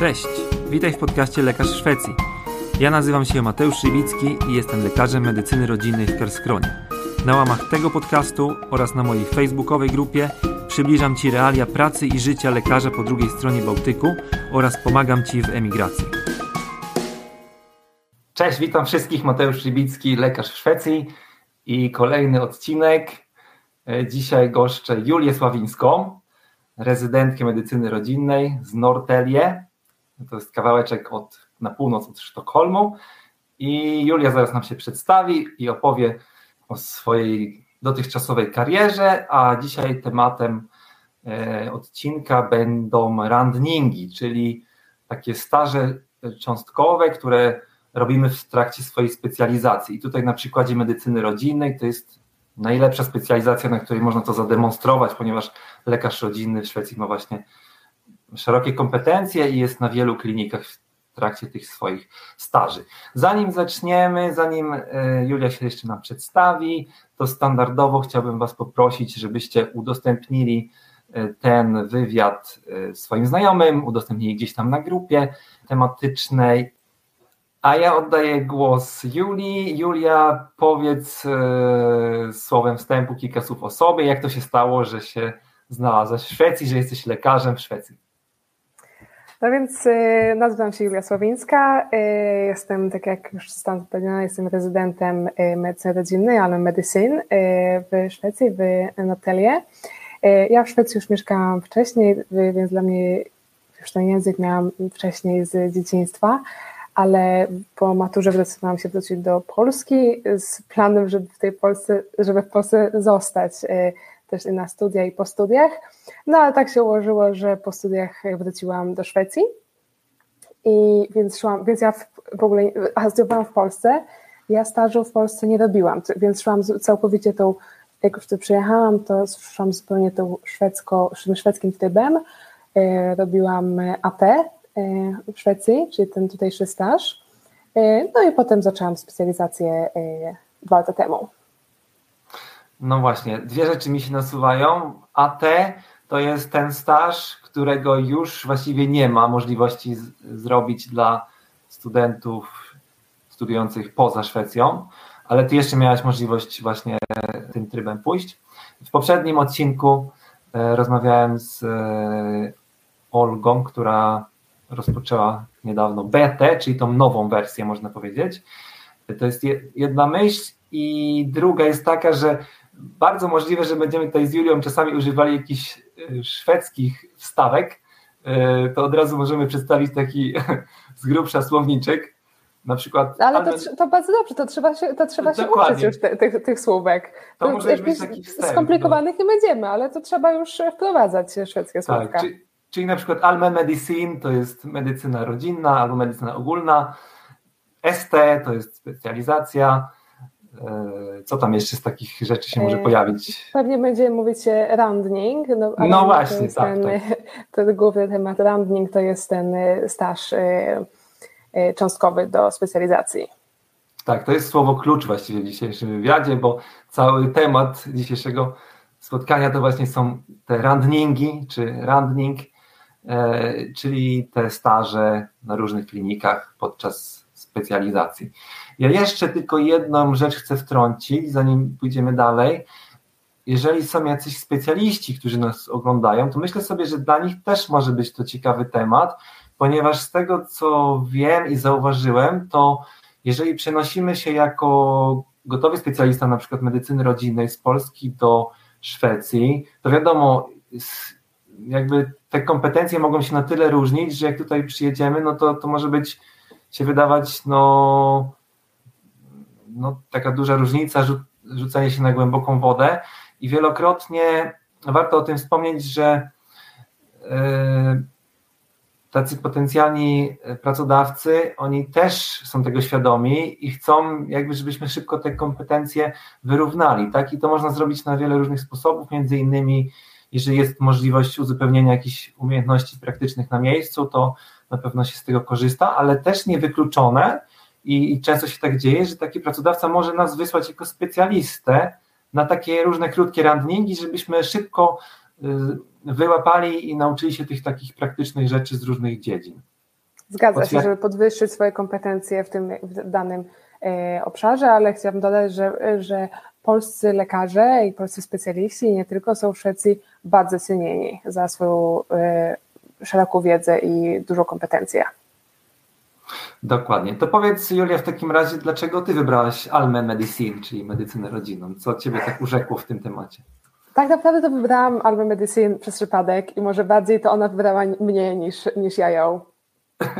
Cześć, witaj w podcaście Lekarz Szwecji. Ja nazywam się Mateusz Szywicki i jestem lekarzem medycyny rodzinnej w Kerskronie. Na łamach tego podcastu oraz na mojej facebookowej grupie przybliżam Ci realia pracy i życia lekarza po drugiej stronie Bałtyku oraz pomagam Ci w emigracji. Cześć, witam wszystkich. Mateusz Szybicki, lekarz w Szwecji i kolejny odcinek. E, dzisiaj goszczę Julię Sławińską, rezydentkę medycyny rodzinnej z Nortelie. To jest kawałeczek od, na północ od Sztokholmu. I Julia zaraz nam się przedstawi i opowie o swojej dotychczasowej karierze, a dzisiaj tematem e, odcinka będą randningi, czyli takie staże cząstkowe, które robimy w trakcie swojej specjalizacji. I tutaj na przykładzie medycyny rodzinnej to jest najlepsza specjalizacja, na której można to zademonstrować, ponieważ lekarz rodzinny w Szwecji ma właśnie szerokie kompetencje i jest na wielu klinikach w trakcie tych swoich staży. Zanim zaczniemy, zanim e, Julia się jeszcze nam przedstawi, to standardowo chciałbym Was poprosić, żebyście udostępnili e, ten wywiad e, swoim znajomym, udostępnili gdzieś tam na grupie tematycznej. A ja oddaję głos Julii. Julia, powiedz słowem wstępu kilka słów o sobie, jak to się stało, że się znalazłaś w Szwecji, że jesteś lekarzem w Szwecji. No więc y, nazywam się Julia Sławińska. Y, jestem, tak jak już zostałam zapewniona, jestem rezydentem y, medycyny rodzinnej, ale Medicine w Szwecji, w Norrtälje. Ja w Szwecji już mieszkałam wcześniej, więc dla mnie już ten język miałam wcześniej z dzieciństwa, ale po maturze zdecydowałam się wrócić do Polski z planem, żeby w tej Polsce, żeby w Polsce zostać też i na studia i po studiach. No ale tak się ułożyło, że po studiach wróciłam do Szwecji i więc szłam, więc ja w, w ogóle a studiowałam w Polsce, ja stażu w Polsce nie robiłam, więc szłam całkowicie tą, jak już tu przyjechałam, to szłam zupełnie tą szwedzko, szwedzkim trybem, e, robiłam e, w Szwecji, czyli ten tutejszy staż, e, no i potem zaczęłam specjalizację dwa lata temu. No właśnie, dwie rzeczy mi się nasuwają. AT to jest ten staż, którego już właściwie nie ma możliwości z, zrobić dla studentów studiujących poza Szwecją, ale ty jeszcze miałaś możliwość właśnie tym trybem pójść. W poprzednim odcinku e, rozmawiałem z e, Olgą, która rozpoczęła niedawno BT, czyli tą nową wersję, można powiedzieć. To jest jedna myśl, i druga jest taka, że bardzo możliwe, że będziemy tutaj z Julią czasami używali jakichś e, szwedzkich wstawek, e, to od razu możemy przedstawić taki z grubsza słowniczek. Na przykład. Ale to, to bardzo dobrze, to trzeba się, to trzeba się uczyć już te, tych, tych słówek. To, to może być taki wstęp. Skomplikowanych no. nie będziemy, ale to trzeba już wprowadzać szwedzkie tak, słówka. Czyli, czyli na przykład Almen Medicine to jest medycyna rodzinna albo medycyna ogólna. ST to jest specjalizacja. E, co tam jeszcze z takich rzeczy się może e, pojawić? Pewnie będziemy mówić rounding. No, no właśnie, tak, ten, tak. To główny temat rounding to jest ten e, staż cząstkowy do specjalizacji. Tak, to jest słowo klucz właściwie w dzisiejszym wywiadzie, bo cały temat dzisiejszego spotkania to właśnie są te randningi, czy randning, czyli te staże na różnych klinikach podczas specjalizacji. Ja jeszcze tylko jedną rzecz chcę wtrącić, zanim pójdziemy dalej. Jeżeli są jacyś specjaliści, którzy nas oglądają, to myślę sobie, że dla nich też może być to ciekawy temat, ponieważ z tego, co wiem i zauważyłem, to jeżeli przenosimy się jako gotowy specjalista na przykład medycyny rodzinnej z Polski do Szwecji, to wiadomo, jakby te kompetencje mogą się na tyle różnić, że jak tutaj przyjedziemy, no to, to może być się wydawać no no, taka duża różnica, rzucenie się na głęboką wodę i wielokrotnie warto o tym wspomnieć, że e, tacy potencjalni pracodawcy, oni też są tego świadomi i chcą jakby, żebyśmy szybko te kompetencje wyrównali, tak? I to można zrobić na wiele różnych sposobów, między innymi jeżeli jest możliwość uzupełnienia jakichś umiejętności praktycznych na miejscu, to na pewno się z tego korzysta, ale też niewykluczone, i, I często się tak dzieje, że taki pracodawca może nas wysłać jako specjalistę na takie różne krótkie randningi, żebyśmy szybko y, wyłapali i nauczyli się tych takich praktycznych rzeczy z różnych dziedzin. Zgadza się, żeby podwyższyć swoje kompetencje w tym w danym e, obszarze, ale chciałabym dodać, że, że polscy lekarze i polscy specjaliści, nie tylko, są w Szwecji bardzo cenieni za swoją e, szeroką wiedzę i dużą kompetencję. Dokładnie. To powiedz, Julia, w takim razie, dlaczego ty wybrałaś Almen Medicine, czyli medycynę rodzinną? Co ciebie tak urzekło w tym temacie? Tak naprawdę to wybrałam Almen Medicine przez przypadek i może bardziej to ona wybrała mnie niż, niż ja ją.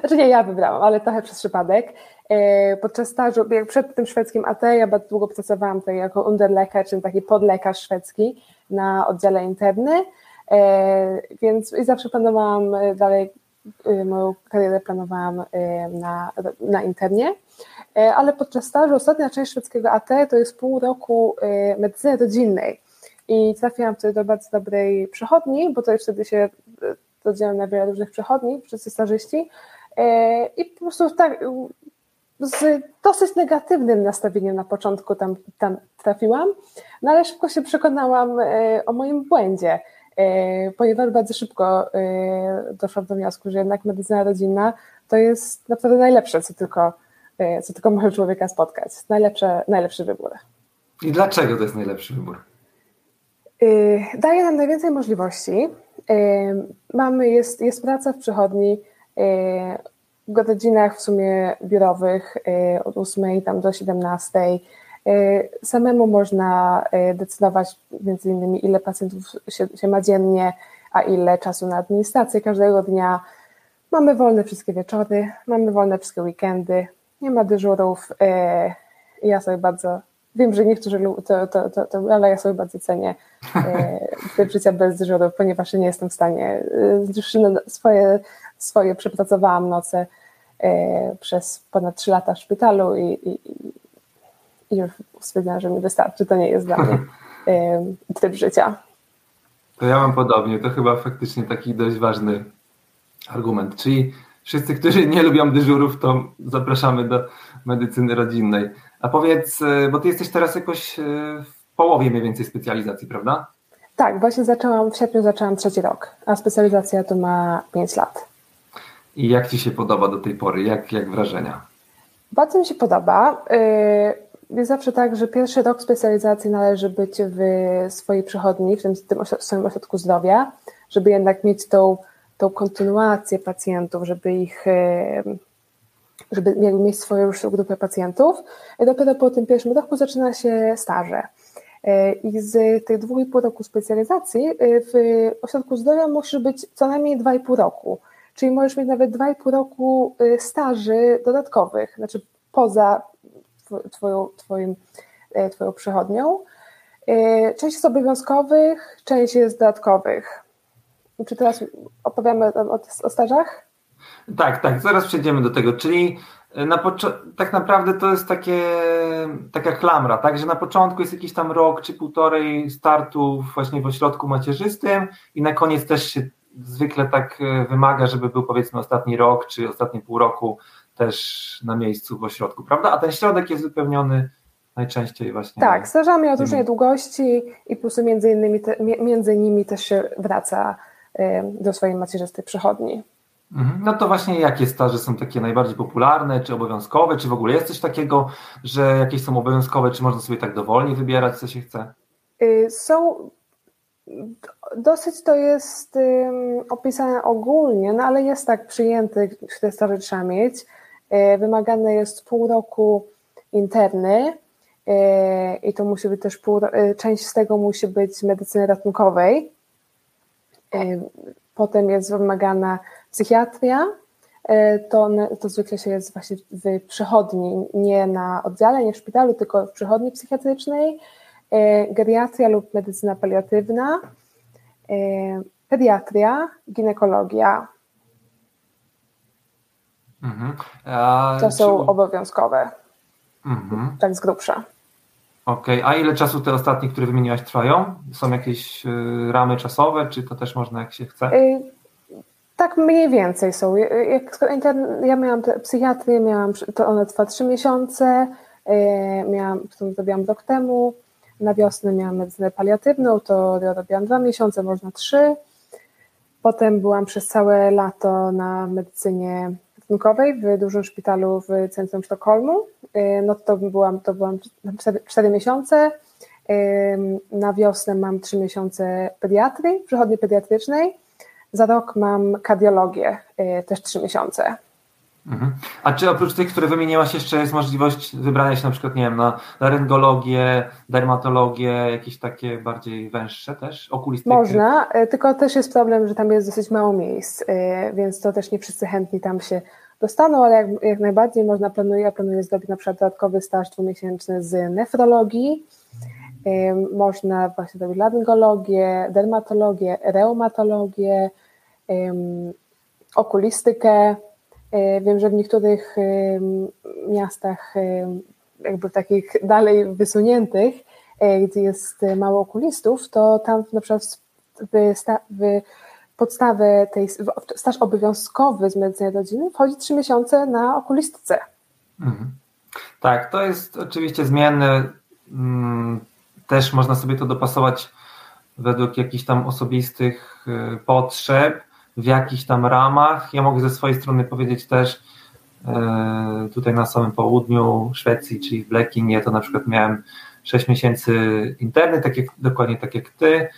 Znaczy nie ja wybrałam, ale trochę przez przypadek. E, podczas stażu, jak przed tym szwedzkim AT, ja bardzo długo pracowałam tutaj jako underlekarz, czyli taki podlekarz szwedzki na oddziale interny, e, więc i zawsze planowałam dalej, e, moją karierę planowałam na, na internie, ale podczas stażu ostatnia część szwedzkiego AT to jest pół roku medycyny rodzinnej. I trafiłam wtedy do bardzo dobrej przychodni, bo to wtedy się rozdziałem na wiele różnych przechodni, wszyscy stażyści. I po prostu tak z dosyć negatywnym nastawieniem na początku tam, tam trafiłam, no ale szybko się przekonałam e, o moim błędzie, e, ponieważ bardzo szybko e, doszłam do wniosku, że jednak medycyna rodzinna to jest naprawdę najlepsze, co tylko, co tylko może człowieka spotkać. Najlepsze, najlepszy wybór. I dlaczego to jest najlepszy wybór? Daje nam najwięcej możliwości. Mamy, jest, jest praca w przychodni, godzinach w sumie biurowych od 8 tam do 17. Y, samemu można y, decydować między innymi ile pacjentów się, się ma dziennie, a ile czasu na administrację każdego dnia. Mamy wolne wszystkie wieczory, mamy wolne wszystkie weekendy, nie ma dyżurów. Ja sobie bardzo, wiem, że niektórzy to, to, to, to ale ja sobie bardzo cenię tryb życia bez dyżurów, ponieważ nie jestem w stanie, swoje, swoje przepracowałam noce E, przez ponad 3 lata w szpitalu i, i, i już stwierdziłam, że mi wystarczy. To nie jest dla mnie e, tryb życia. To ja mam podobnie. To chyba faktycznie taki dość ważny argument. Czyli wszyscy, którzy nie lubią dyżurów, to zapraszamy do medycyny rodzinnej. A powiedz, e, bo ty jesteś teraz jakoś w połowie mniej więcej specjalizacji, prawda? Tak, właśnie zaczęłam, w sierpniu zaczęłam trzeci rok, a specjalizacja to ma 5 lat. I jak Ci się podoba do tej pory? Jak, jak wrażenia? Bardzo mi się podoba. Y, jest zawsze tak, że pierwszy rok specjalizacji należy być w swojej przychodni, w tym, tym swoim ośrodku zdrowia, żeby jednak mieć tą, tą kontynuację pacjentów, żeby ich y, żeby mieć swoją już grupę pacjentów. I dopiero po tym pierwszym roku zaczyna się staże. Y, I z tych dwóch i pół roku specjalizacji w ośrodku zdrowia musi być co najmniej dwa i pół roku. Czyli możesz mieć nawet 2,5 roku y, staży dodatkowych, znaczy poza twoją, twoim, e, twoją przychodnią. E, część jest obowiązkowych, część jest dodatkowych. Czy teraz opowiamy o, o stażach? Tak, tak, zaraz przejdziemy do tego. Czyli e, na tak naprawdę to jest takie, taka klamra, tak, że na początku jest jakiś tam rok czy półtorej startu właśnie w ośrodku macierzystym i na koniec też się zwykle tak wymaga, żeby był powiedzmy ostatni rok czy ostatnie pół roku też na miejscu w ośrodku, prawda? A ten środek jest wypełniony najczęściej właśnie. Tak, stażami o różnej długości i plus między, innymi te, między nimi też się wraca e, do swojej macierzystej przychodni. Mhm. No to właśnie jakie staże są takie najbardziej popularne, czy obowiązkowe, czy w ogóle jest coś takiego, że jakieś są obowiązkowe, czy można sobie tak dowolnie wybierać, co się chce? Y, są Dosyć to jest opisane ogólnie, no ale jest tak przyjęty, te staże trzeba mieć. E, wymagane jest pół roku interny e, i to musi być też pół, e, część z tego musi być medycyny ratunkowej. Potem jest wymagana psychiatria, to, to zwykle się jest właśnie w przychodni, nie na oddziale, nie w szpitalu, tylko w przychodni psychiatrycznej. Geriatria lub medycyna paliatywna, pediatria, ginekologia. Mhm. to są czy... obowiązkowe. Mhm. Tak z grubsza. Okej, okay. a ile czasu te ostatnie, które wymieniłaś, trwają? Są jakieś y, ramy czasowe, czy to też można jak się chce? Y, tak mniej więcej są. Jak, ja miałam psychiatrię, miałam, to ona trwa trzy miesiące, y, miałam, którą zrobiłam rok temu, na wiosnę miałam medycynę paliatywną, to ja robiłam dwa miesiące, można trzy. Potem byłam przez całe lato na medycynie ratunkowej w dużym szpitalu w centrum Sztokholmu. No to byłam, to byłam 4, 4 miesiące. Na wiosnę mam 3 miesiące pediatrii, przychodni pediatrycznej. Za rok mam kardiologię, też 3 miesiące. Mhm. A czy oprócz tych, które wymieniłaś, jeszcze jest możliwość wybrania się na przykład, nie wiem, na laryngologię, dermatologię, jakieś takie bardziej węższe też, okulistykę? Można, e, tylko też jest problem, że tam jest dosyć mało miejsc, e, więc to też nie wszyscy chętni tam się dostaną, ale jak, jak najbardziej można, planuje, ja planuję zrobić na przykład dodatkowy staż dwumiesięczny z nefrologii, e, można właśnie zrobić laryngologię, dermatologię, reumatologię, okulistykę, wiem, że w niektórych miastach, jakby takich dalej wysuniętych, e, gdzie jest mało okulistów, to tam na przykład w, w podstawę tej, staż obowiązkowy z medycyny rodziny wchodzi trzy miesiące na okulistyce. Mhm. Tak, to jest oczywiście zmienne. Mm, też można sobie to dopasować według jakichś tam osobistych potrzeb w jakichś tam ramach. Ja mogę ze swojej strony powiedzieć też, e, tutaj na samym południu Szwecji, czyli w Blekinie, to na przykład miałem 6 miesięcy interny, tak jak, dokładnie tak jak ty,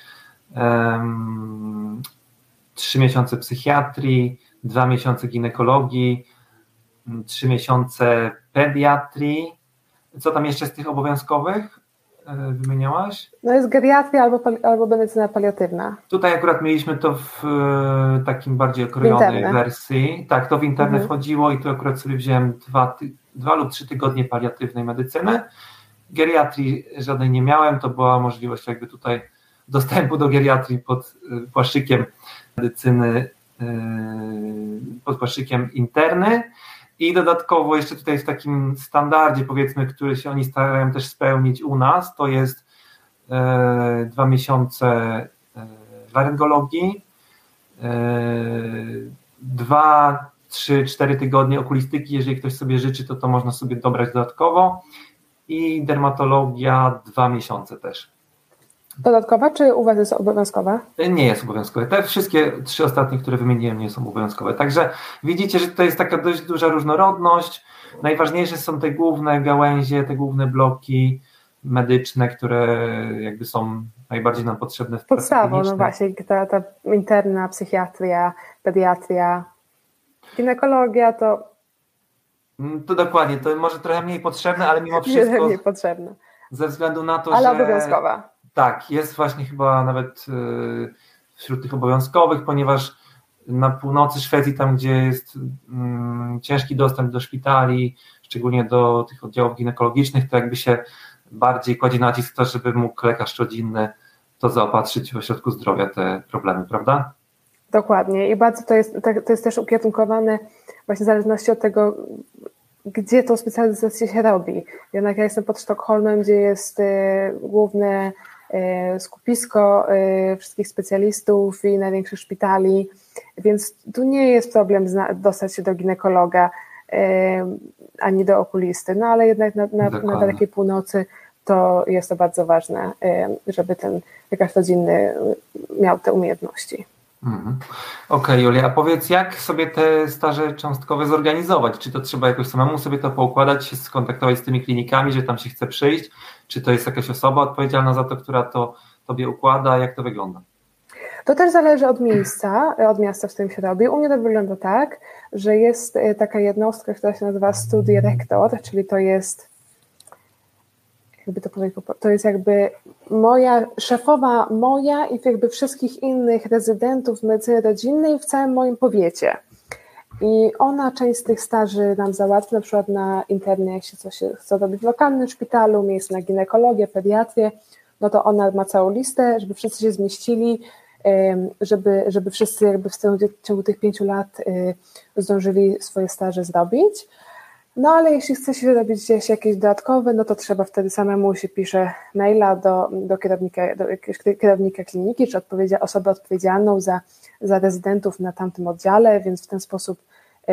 3 miesiące psychiatrii, 2 miesiące ginekologii, 3 miesiące pediatrii. Co tam jeszcze z tych obowiązkowych? E, wymieniałaś? No jest geriatria albo, albo medycyna paliatywna. Tutaj akurat mieliśmy to w e, takim bardziej okrojonej wersji. Tak, to w internet mhm. wchodziło i tu akurat sobie wziąłem dwa, dwa lub trzy tygodnie paliatywnej medycyny. Geriatrii żadnej nie miałem, to była możliwość jakby tutaj dostępu do geriatrii pod e, płaszczykiem medycyny, pod płaszczykiem interny. I dodatkowo jeszcze tutaj w takim standardzie, powiedzmy, który się oni starają też spełnić u nas, to jest e, dwa miesiące e, laryngologii, e, dwa, trzy, cztery tygodnie okulistyki, jeżeli ktoś sobie życzy, to to można sobie dobrać dodatkowo i dermatologia dwa miesiące też. Dodatkowa, czy u Was jest obowiązkowa? Nie jest obowiązkowe. Te wszystkie trzy ostatnie, które wymieniłem, nie są obowiązkowe. Także widzicie, że to jest taka dość duża różnorodność. Najważniejsze są te główne gałęzie, te główne bloki medyczne, które jakby są najbardziej nam potrzebne w Podstawą, no właśnie, ta, ta interna psychiatria, pediatria, ginekologia to... Mm, to dokładnie, to może trochę mniej potrzebne, ale mimo wszystko... mniej potrzebne. Ze względu na to, ale że... Ale obowiązkowa tak, jest właśnie chyba nawet y, wśród tych obowiązkowych, ponieważ na północy Szwecji, tam gdzie jest mm, ciężki dostęp do szpitali, szczególnie do tych oddziałów ginekologicznych, to jakby się bardziej kładzie nacisk to, żeby mógł lekarz rodzinny to zaopatrzyć w ośrodku zdrowia te problemy, prawda? Dokładnie i bardzo to jest, to jest też ukierunkowane właśnie w zależności od tego, gdzie tą specjalizację się robi. Jednak ja jestem pod Sztokholmem, gdzie jest y, główne skupisko e, wszystkich specjalistów i największych szpitali, więc tu nie jest problem dostać się do ginekologa e, ani do okulisty, no ale jednak na, na, na dalekiej północy to jest to bardzo ważne, żeby ten lekarz rodzinny miał te umiejętności. Mhm. Okej, okay, Julia, a powiedz, jak sobie te staże cząstkowe zorganizować? Czy to trzeba jakoś samemu sobie to poukładać, się skontaktować z tymi klinikami, że tam się chce przyjść? Czy to jest jakaś osoba odpowiedzialna za to, która to tobie układa? Jak to wygląda? To też zależy od miejsca, od miasta, w którym się robi. U mnie to wygląda tak, że jest e, taka jednostka, która się nazywa Studirektor, czyli to jest jakby to powiedzieć, to jest jakby moja szefowa moja i jakby wszystkich innych rezydentów medycyny rodzinnej w całym moim powiecie. I ona część z tych staży nam załatwia, na przykład na internie, jak się coś chce robić w lokalnym szpitalu, miejsce na ginekologię, pediatrię, no to ona ma całą listę, żeby wszyscy się zmieścili, żeby, żeby wszyscy jakby w ciągu, tych pięciu lat y, zdążyli swoje staże zrobić. No ale jeśli chce się robić gdzieś jakieś dodatkowe, no to trzeba wtedy samemu się pisze maila do, do, kierownika, do kierownika kliniki, czy odpowiedzia, osobę odpowiedzialną za, za rezydentów na tamtym oddziale, więc w ten sposób y,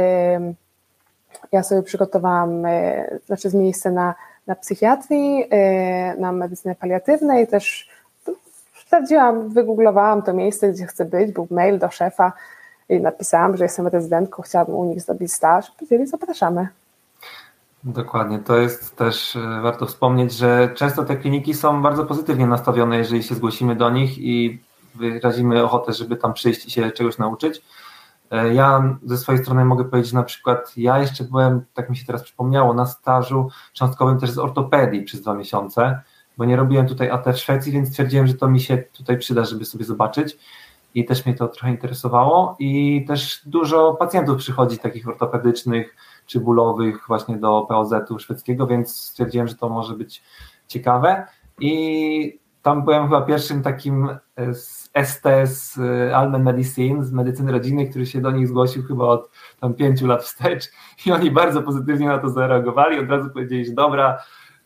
ja sobie przygotowałam, y, znaczy z miejsce na, na psychiatrii, y, na medycynę paliatywnej, też sprawdziłam, wygooglowałam to miejsce, gdzie chcę być, był mail do szefa i napisałam, że jestem rezydentką, chciałabym u nich zrobić staż. Powiedzieli, zapraszamy. Dokładnie, to jest też e, warto wspomnieć, że często te kliniki są bardzo pozytywnie nastawione, jeżeli się zgłosimy do nich i wyrazimy ochotę, żeby tam przyjść i się czegoś nauczyć. E, ja ze swojej strony mogę powiedzieć, że na przykład ja jeszcze byłem, tak mi się teraz przypomniało, na stażu cząstkowym też z ortopedii przez dwa miesiące, bo nie robiłem tutaj AT w Szwecji, więc stwierdziłem, że to mi się tutaj przyda, żeby sobie zobaczyć. I też mnie to trochę interesowało. I też dużo pacjentów przychodzi takich ortopedycznych bólowych właśnie do POZ-u szwedzkiego, więc stwierdziłem, że to może być ciekawe. I tam byłem chyba pierwszym takim e, z ST z e, Almen Medicine, z medycyny rodzinnej, który się do nich zgłosił chyba od tam pięciu lat wstecz. I oni bardzo pozytywnie na to zareagowali, od razu powiedzieli, że dobra,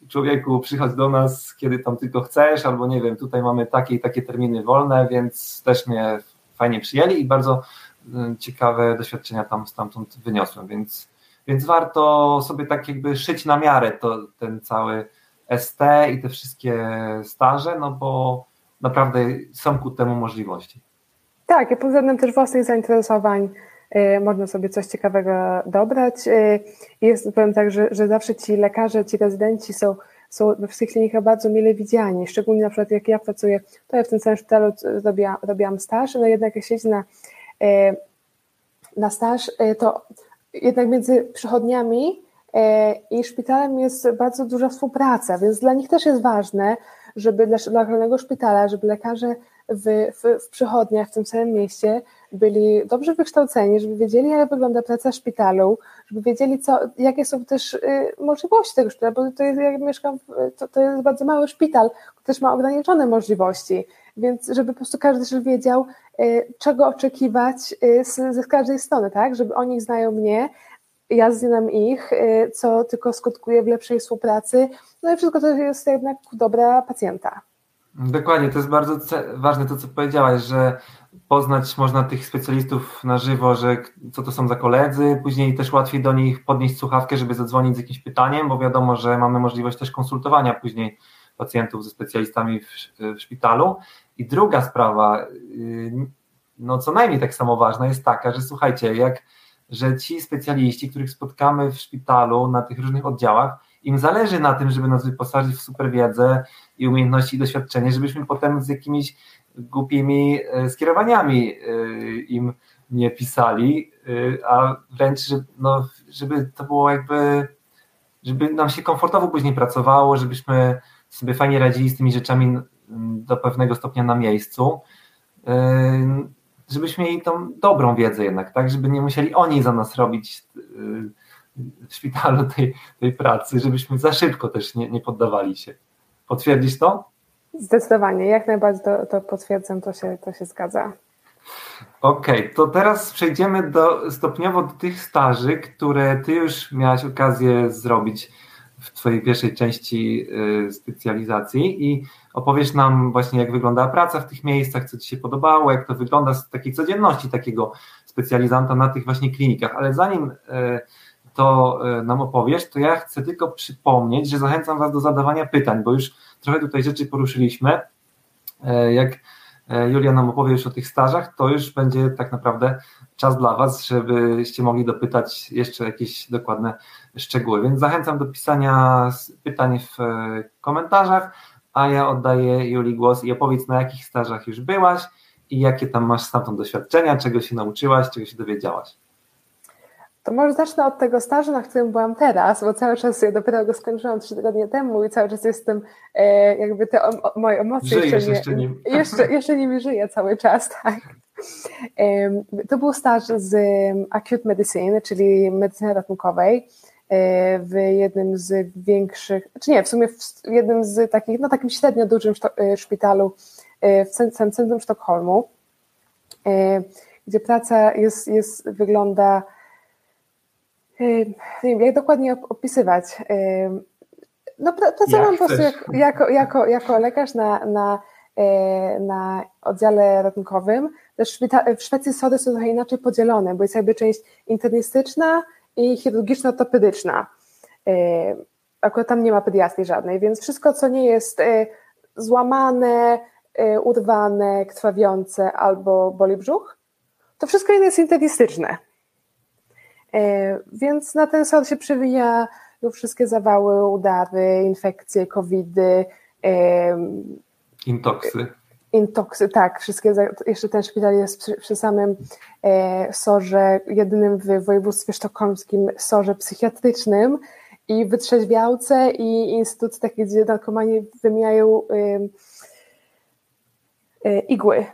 człowieku, przychodź do nas, kiedy tam tylko chcesz, albo nie wiem, tutaj mamy takie i takie terminy wolne, więc też mnie fajnie przyjęli i bardzo e, ciekawe doświadczenia tam stamtąd wyniosłem, więc, więc warto sobie tak jakby szyć na miarę to, ten cały ST i te wszystkie staże, no bo naprawdę są ku temu możliwości. Tak, i pod względem też własnych zainteresowań y, można sobie coś ciekawego dobrać. Y, jest, powiem tak, że, że zawsze ci lekarze, ci rezydenci są, są we wszystkich klinikach bardzo mile widziani, szczególnie na przykład jak ja pracuję, to ja w tym samym szpitalu robiłam, robiłam staż, no jednak jak siedzi na, y, na staż, to jednak między przychodniami E, i szpitalem jest bardzo duża współpraca, więc dla nich też jest ważne, żeby dla, lokalnego szpitala, żeby lekarze w, w, w przychodniach w tym samym mieście byli dobrze wykształceni, żeby wiedzieli, jak wygląda praca szpitalu, żeby wiedzieli, co, jakie są też y, możliwości tego szpitala, bo to jest, jak mieszkam, to, to jest bardzo mały szpital, który też ma ograniczone możliwości, więc żeby po prostu każdy też wiedział, y, czego oczekiwać y, z, z każdej strony, tak, żeby oni znają mnie, ja znam ich, y, co tylko skutkuje w lepszej współpracy, no i wszystko to jest jednak dobra pacjenta. Dokładnie, to jest bardzo ważne to, co powiedziałaś, że poznać można tych specjalistów na żywo, że co to są za koledzy, później też łatwiej do nich podnieść słuchawkę, żeby zadzwonić z jakimś pytaniem, bo wiadomo, że mamy możliwość też konsultowania później pacjentów ze specjalistami w, w szpitalu. I druga sprawa, y, no co najmniej tak samo ważna, jest taka, że słuchajcie, jak że ci specjaliści, których spotkamy w szpitalu na tych różnych oddziałach, im zależy na tym, żeby nas wyposażyć w super wiedzę i umiejętności i doświadczenie, żebyśmy potem z jakimiś głupimi e, skierowaniami e, im nie pisali, e, a wręcz, no, żeby to było jakby, żeby nam się komfortowo później pracowało, żebyśmy sobie fajnie radzili z tymi rzeczami do pewnego stopnia na miejscu żebyśmy mieli tą dobrą wiedzę jednak, tak, żeby nie musieli oni za nas robić y, w szpitalu tej, tej pracy, żebyśmy za szybko też nie, nie poddawali się. Potwierdzisz to? Zdecydowanie, jak najbardziej to, to potwierdzam, to się, to się zgadza. Okej, okay, to teraz przejdziemy do, stopniowo do tych staży, które Ty już miałaś okazję zrobić w Twojej pierwszej części y, specjalizacji i opowiesz nam właśnie, jak wygląda praca w tych miejscach, co Ci się podobało, jak to wygląda z takiej codzienności takiego specjalizanta na tych właśnie klinikach. Ale zanim y, to y, nam opowiesz, to ja chcę tylko przypomnieć, że zachęcam Was do zadawania pytań, bo już trochę tutaj rzeczy poruszyliśmy. Jak Julia nam opowie już o tych stażach, to już będzie tak naprawdę czas dla Was, żebyście mogli dopytać jeszcze jakieś dokładne szczegóły. Więc zachęcam do pisania pytań w e, komentarzach, a ja oddaję Julii głos i opowiedz na jakich stażach już byłaś i jakie tam masz stamtąd doświadczenia, czego się nauczyłaś, czego się dowiedziałaś. To może zacznę od tego stażu, na którym byłam teraz, bo cały czas ja dopiero go skończyłam trzy tygodnie temu i cały czas jestem, e, jakby te moje emocje Żyjesz jeszcze, nie, jeszcze, nim. jeszcze, jeszcze nimi żyję cały czas, tak. To był staż z Acute Medicine, czyli medycyny ratunkowej e, w jednym z większych, czy nie, w sumie w jednym z takich, no takim średnio dużym e, szpitalu e, w centrum, centrum Sztokholmu, gdzie praca jest, jest wygląda, nie wiem, jak dokładnie opisywać. No, pracowałam po prostu jako, jako, jako, jako lekarz na, na, na oddziale ratunkowym też w Szwecji SODy są trochę inaczej podzielone, bo jest jakby część internistyczna i chirurgiczno-ortopedyczna. Akurat tam nie ma pediatrii żadnej, więc wszystko, co nie jest złamane, urwane, krwawiące albo boli brzuch, to wszystko inne jest internistyczne. Więc na ten sort się przewija wszystkie zawały, udary, infekcje, covidy. Intoksy. Intoksy, tak, wszystkie, jeszcze ten szpital jest przy, przy samym e, sorze, jedynym w województwie sztokholmskim sorze psychiatrycznym i wytrzeźwiałce i instytut taki, gdzie narkomani wymieniają e, e, igły, e,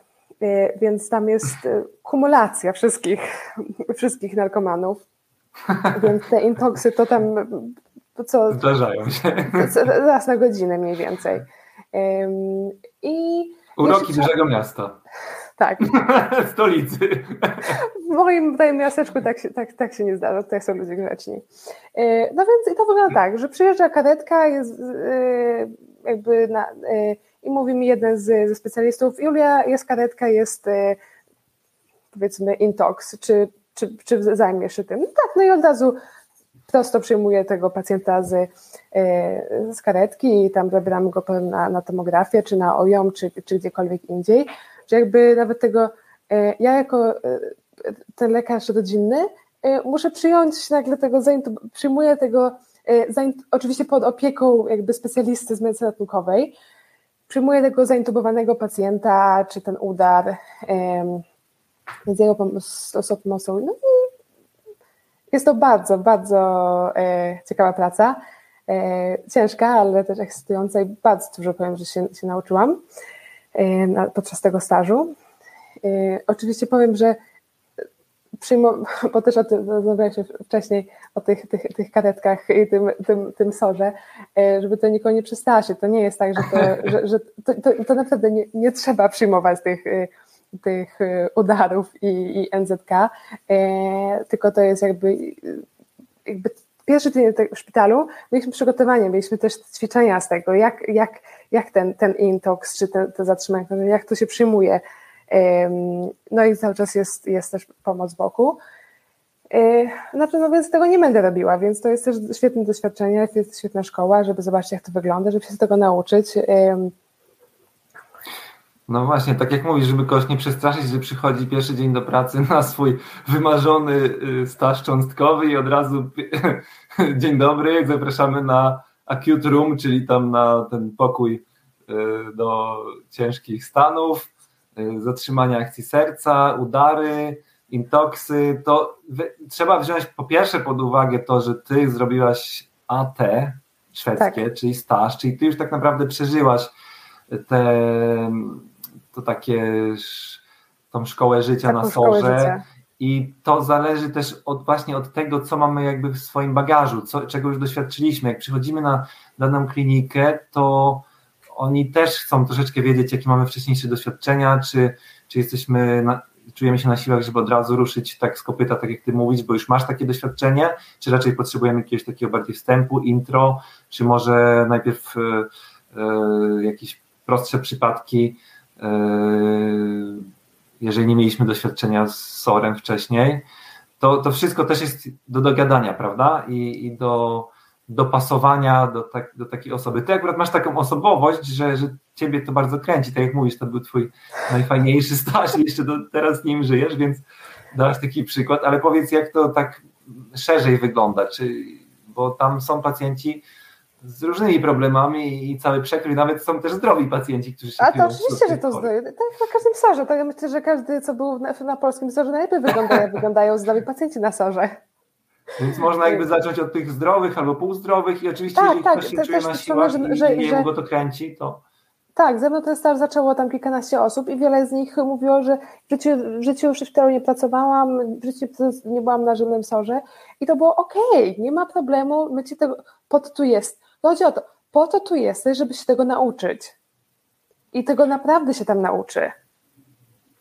więc tam jest e, kumulacja wszystkich, wszystkich narkomanów. Więc te intoksy to tam co. Zdarzają się. Co, raz na godzinę mniej więcej. I Uroki dużego miasta. Tak. Stolicy. W moim tutaj miasteczku tak się, tak, tak się nie zdarza, tutaj są ludzie grzeczni. E, no więc to wygląda tak, że przyjeżdża karetka jest jakby na, i mówi mi jeden z, ze specjalistów, Julia, jest karetka, jest powiedzmy intox, czy, czy, czy zajmiesz się tym? No tak, no i od razu prosto przyjmuję tego pacjenta z, e, z karetki i tam zabieramy go na, na tomografię, czy na OJOM, czy, czy gdziekolwiek indziej, że jakby nawet tego, e, ja jako e, ten lekarz rodzinny muszę przyjąć nagle tego, przyjmuję tego, oczywiście pod opieką jakby specjalisty z medycyny ratunkowej, przyjmuję tego zaintubowanego pacjenta, czy ten udar, z jego pomocą, no i jest to bardzo, bardzo e, ciekawa praca. E, ciężka, ale też ekscytująca i bardzo dużo powiem, że się, się nauczyłam na, podczas tego stażu. E, oczywiście powiem, że przyjmowałam, bo też o tym rozmawialiśmy wcześniej, o tych, tych, tych karetkach i tym, tym, tym sorze, e, żeby to nikogo nie się. To nie jest tak, że to, że, że to, to, to naprawdę nie, nie trzeba przyjmować tych e, tych y, udarów i, i NZK, e, tylko to jest jakby, jakby pierwszy tydzień w szpitalu mieliśmy przygotowanie, mieliśmy też ćwiczenia z tego, jak, jak, jak ten, ten intox, czy te, te zatrzymanie, jak to się przyjmuje. No i cały czas jest, jest też pomoc boku. E, na pewno więc tego nie będę robiła, więc to jest też świetne doświadczenie, to jest świetna szkoła, żeby zobaczyć, jak to wygląda, żeby się z tego nauczyć. No właśnie, tak jak mówisz, żeby kogoś nie przestraszyć, że przychodzi pierwszy dzień do pracy na swój wymarzony y, staż cząstkowy i od razu dzień dobry, zapraszamy na acute room, czyli tam na ten pokój y, do ciężkich stanów, y, zatrzymania akcji serca, udary, intoksy, to trzeba wziąć po pierwsze pod uwagę to, że ty zrobiłaś AT szwedzkie, tak. czyli staż, czyli ty już tak naprawdę przeżyłaś te to takie tą szkołę życia Taką na sorze. I to zależy też od, właśnie od tego, co mamy jakby w swoim bagażu, co, czego już doświadczyliśmy. Jak przychodzimy na daną klinikę, to oni też chcą troszeczkę wiedzieć, jakie mamy wcześniejsze doświadczenia, czy, czy jesteśmy na, czujemy się na siłach, żeby od razu ruszyć tak z kopyta, tak jak ty mówisz, bo już masz takie doświadczenie, czy raczej potrzebujemy jakiegoś takiego bardziej wstępu, intro, czy może najpierw e, e, jakieś prostsze przypadki, E, jeżeli nie mieliśmy doświadczenia z SOR-em wcześniej, to, to wszystko też jest do dogadania, prawda? I, i do dopasowania do, tak, do takiej osoby. Ty akurat masz taką osobowość, że, że ciebie to bardzo kręci, tak jak mówisz, to był twój najfajniejszy staż i jeszcze do, teraz nim żyjesz, więc dasz taki przykład, ale powiedz, jak to tak szerzej wygląda, czy, bo tam są pacjenci, z różnymi problemami i cały przekrój, nawet są też zdrowi pacjenci, którzy się A to oczywiście, że to zdrowi. Tak na każdym sorze. To ja myślę, że każdy, co był na, na polskim sorze, najlepiej wygląda, jak wyglądają zdrowi pacjenci na sorze. Więc można jakby zacząć od tych zdrowych albo półzdrowych i oczywiście, tak, jeżeli tak, ktoś się czuje na siłach że, i że, nie że, go to kręci, to... Tak, ze mną ten staż zaczęło tam kilkanaście osób i wiele z nich mówiło, że w życiu, w życiu w szpitalu nie pracowałam, w życiu nie byłam na żadnym sorze i to było okej, okay, nie ma problemu, my ci tego, pod tu jest Chodzi o to, po to tu jesteś, żeby się tego nauczyć. I tego naprawdę się tam nauczy.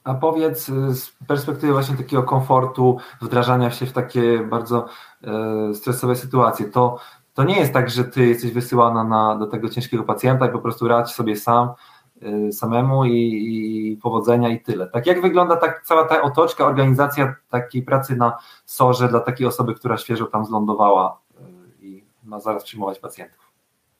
A powiedz y, z perspektywy właśnie takiego komfortu, wdrażania się w takie bardzo e, stresowe sytuacje, to, to nie jest tak, że ty jesteś wysyłana na, do tego ciężkiego pacjenta i po prostu radź sobie sam, e, samemu i, i, powodzenia i tyle. Tak jak wygląda tak cała ta otoczka, organizacja takiej pracy na sorze dla takiej osoby, która świeżo tam zlądowała i ma zaraz przyjmować pacjentów?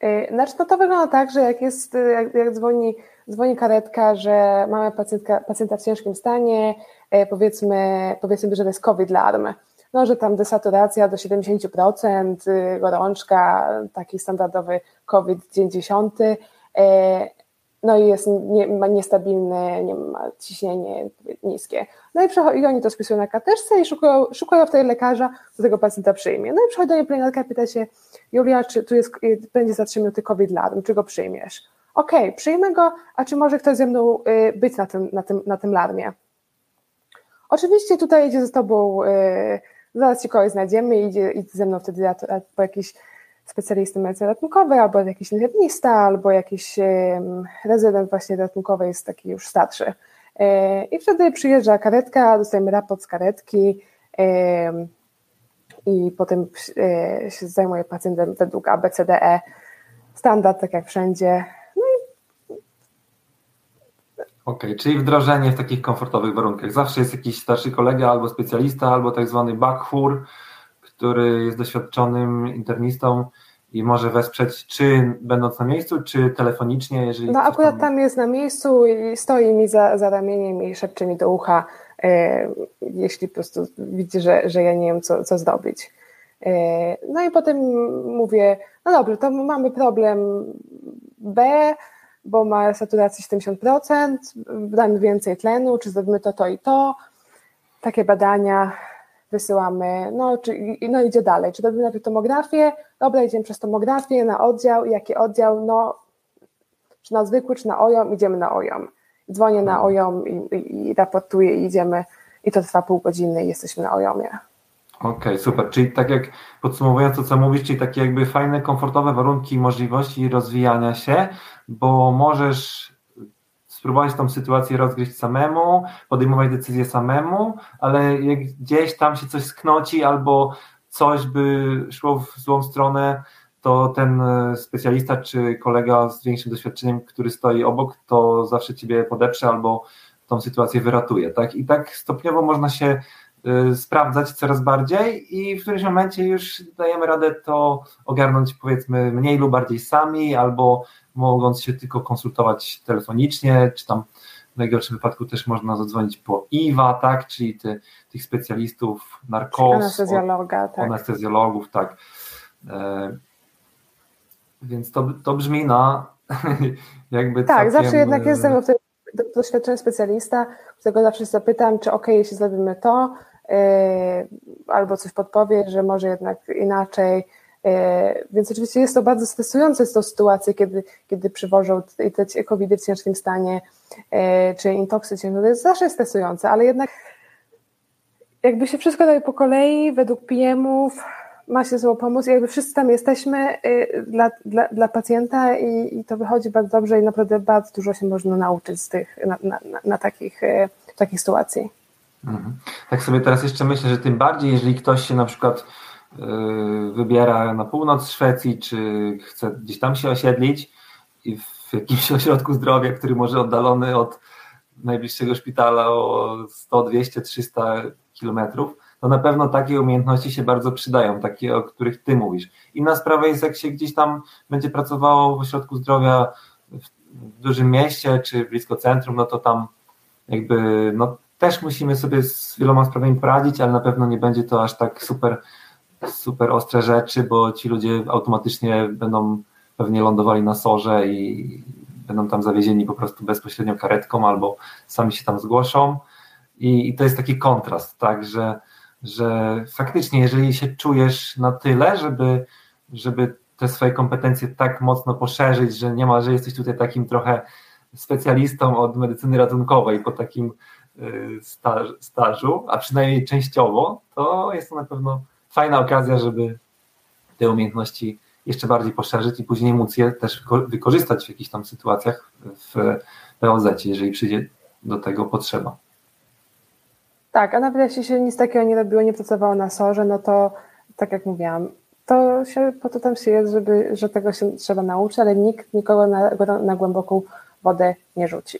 Y, znaczy, no to wygląda tak, że jak jest, y, jak, jak dzwoni dzwoni karetka, że mamy pacjentka, pacjenta w ciężkim stanie, e, powiedzmy, powiedzmy, że to jest COVID larm. No, że tam desaturacja do 70%, y, gorączka, taki standardowy COVID dzień 10, no i jest nie, ma niestabilne, nie ma ciśnienie niskie. No i, i oni to spisują na karteczce i szukają, szukają wtedy lekarza, do tego pacjenta przyjmie. No i przychodzi do niej pielęgniarka i pyta się, Julia, czy tu jest, będzie za 3 minuty COVID larm, czy go przyjmiesz? Okej, okay, przyjmę go, a czy może ktoś ze mną y, być na tym, na tym, na tym larmie? Oczywiście tutaj idzie ze tobą, y, zaraz ci kogoś znajdziemy, idzie, idzie ze mną wtedy po jakiś specjalisty medycyny ratunkowej, albo jakiś internista, albo jakiś rezydent właśnie ratunkowy jest taki już starszy. E, I wtedy przyjeżdża karetka, dostajemy raport z karetki i potem e, się zajmuje pacjentem według ABCDE, standard, tak jak wszędzie. No. Okej, okay, czyli wdrożenie w takich komfortowych warunkach. Zawsze jest jakiś starszy kolega albo specjalista, albo tak zwany bakhur, który jest doświadczonym internistą i może wesprzeć, czy będąc na miejscu, czy telefonicznie, jeżeli. No akurat tam... tam... jest na miejscu i stoi mi za, za ramieniem i szepcze mi do ucha, e, jeśli po prostu widzi, że, że ja nie wiem, co, co zrobić. E, no i potem mówię, no dobrze, to mamy problem B, bo ma saturację 70%, damy więcej tlenu, czy zrobimy to, to i to. Takie badania wysyłamy, no, czy, no idzie dalej, czy robimy najpierw tomografię, dobra, idziemy przez tomografię na oddział, jaki oddział, no, czy na zwykły, czy na OJOM, idziemy na OJOM. Dzwonię na OJOM i, i, i raportuję i idziemy. I to trwa pół godziny i jesteśmy na OJOMie. Okej, okay, super. Czyli tak jak podsumowując to, co mówisz, czyli takie jakby fajne, komfortowe warunki i możliwości rozwijania się, bo możesz spróbować tą sytuację rozgryźć samemu, podejmować decyzje samemu, ale jak gdzieś tam się coś sknoci albo coś by szło w złą stronę, to ten e, specjalista czy kolega z większym doświadczeniem, który stoi obok, to zawsze ciebie podeprze albo tą sytuację wyratuje. Tak? I tak stopniowo można się sprawdzać coraz bardziej i w którymś momencie już dajemy radę to ogarnąć powiedzmy mniej lub bardziej sami albo mogąc się tylko konsultować telefonicznie, czy tam w najgorszym wypadku też można zadzwonić po IWA, tak, czyli ty, tych specjalistów narkoz, anestezjologa, tak. anestezjologów, tak. E, więc to, to brzmi na jakby Tak, całkiem... zawsze jednak jestem w doświadczony specjalista, którego zawsze zapytam, czy ok, jeśli zrobimy to, albo coś podpowie, że może jednak inaczej, E, więc oczywiście jest to bardzo stresujące z tą sytuację, kiedy, kiedy przywożą te COVID w ciężkim stanie, e, czy intoksy ciężkie, to jest zawsze stresujące, ale jednak jakby się wszystko daje po kolei, według PM-ów, ma się zło pomóc i jakby wszyscy tam jesteśmy dla, dla, dla pacjenta i, i, to wychodzi bardzo dobrze i naprawdę bardzo dużo się można nauczyć z tych, na, na, na takich, takich sytuacji. Mhm. Tak sobie teraz jeszcze myślę, że tym bardziej, jeżeli ktoś się na przykład Y, wybiera na północ Szwecji, czy chce gdzieś tam się osiedlić i w jakimś ośrodku zdrowia, który może oddalony od najbliższego szpitala o 100, 200, 300 kilometrów, to na pewno takie umiejętności się bardzo przydają, takie, o których ty mówisz. Inna sprawa jest, jak się gdzieś tam będzie pracowało w ośrodku zdrowia w dużym mieście, czy blisko centrum, no to tam jakby, no też musimy sobie z wieloma sprawami poradzić, ale na pewno nie będzie to aż tak super super ostre rzeczy, bo ci ludzie automatycznie będą pewnie lądowali na sorze i będą tam zawiezieni po prostu bezpośrednio karetką albo sami się tam zgłoszą. I, i to jest taki kontrast, tak, że, że faktycznie, jeżeli się czujesz na tyle, żeby, żeby te swoje kompetencje tak mocno poszerzyć, że nie ma, że jesteś tutaj takim trochę specjalistą od medycyny ratunkowej po takim staż, stażu, a przynajmniej częściowo, to jest to na pewno fajna okazja, żeby te umiejętności jeszcze bardziej poszerzyć i później móc je też wykorzystać w jakichś tam sytuacjach w POZ, jeżeli przyjdzie do tego potrzeba. Tak, a nawet jeśli się nic takiego nie robiło, nie pracowało na sorze, no to tak jak mówiłam, to się, po to tam się jest, żeby, że tego się trzeba nauczyć, ale nikt nikogo na, na głęboką wodę nie rzuci.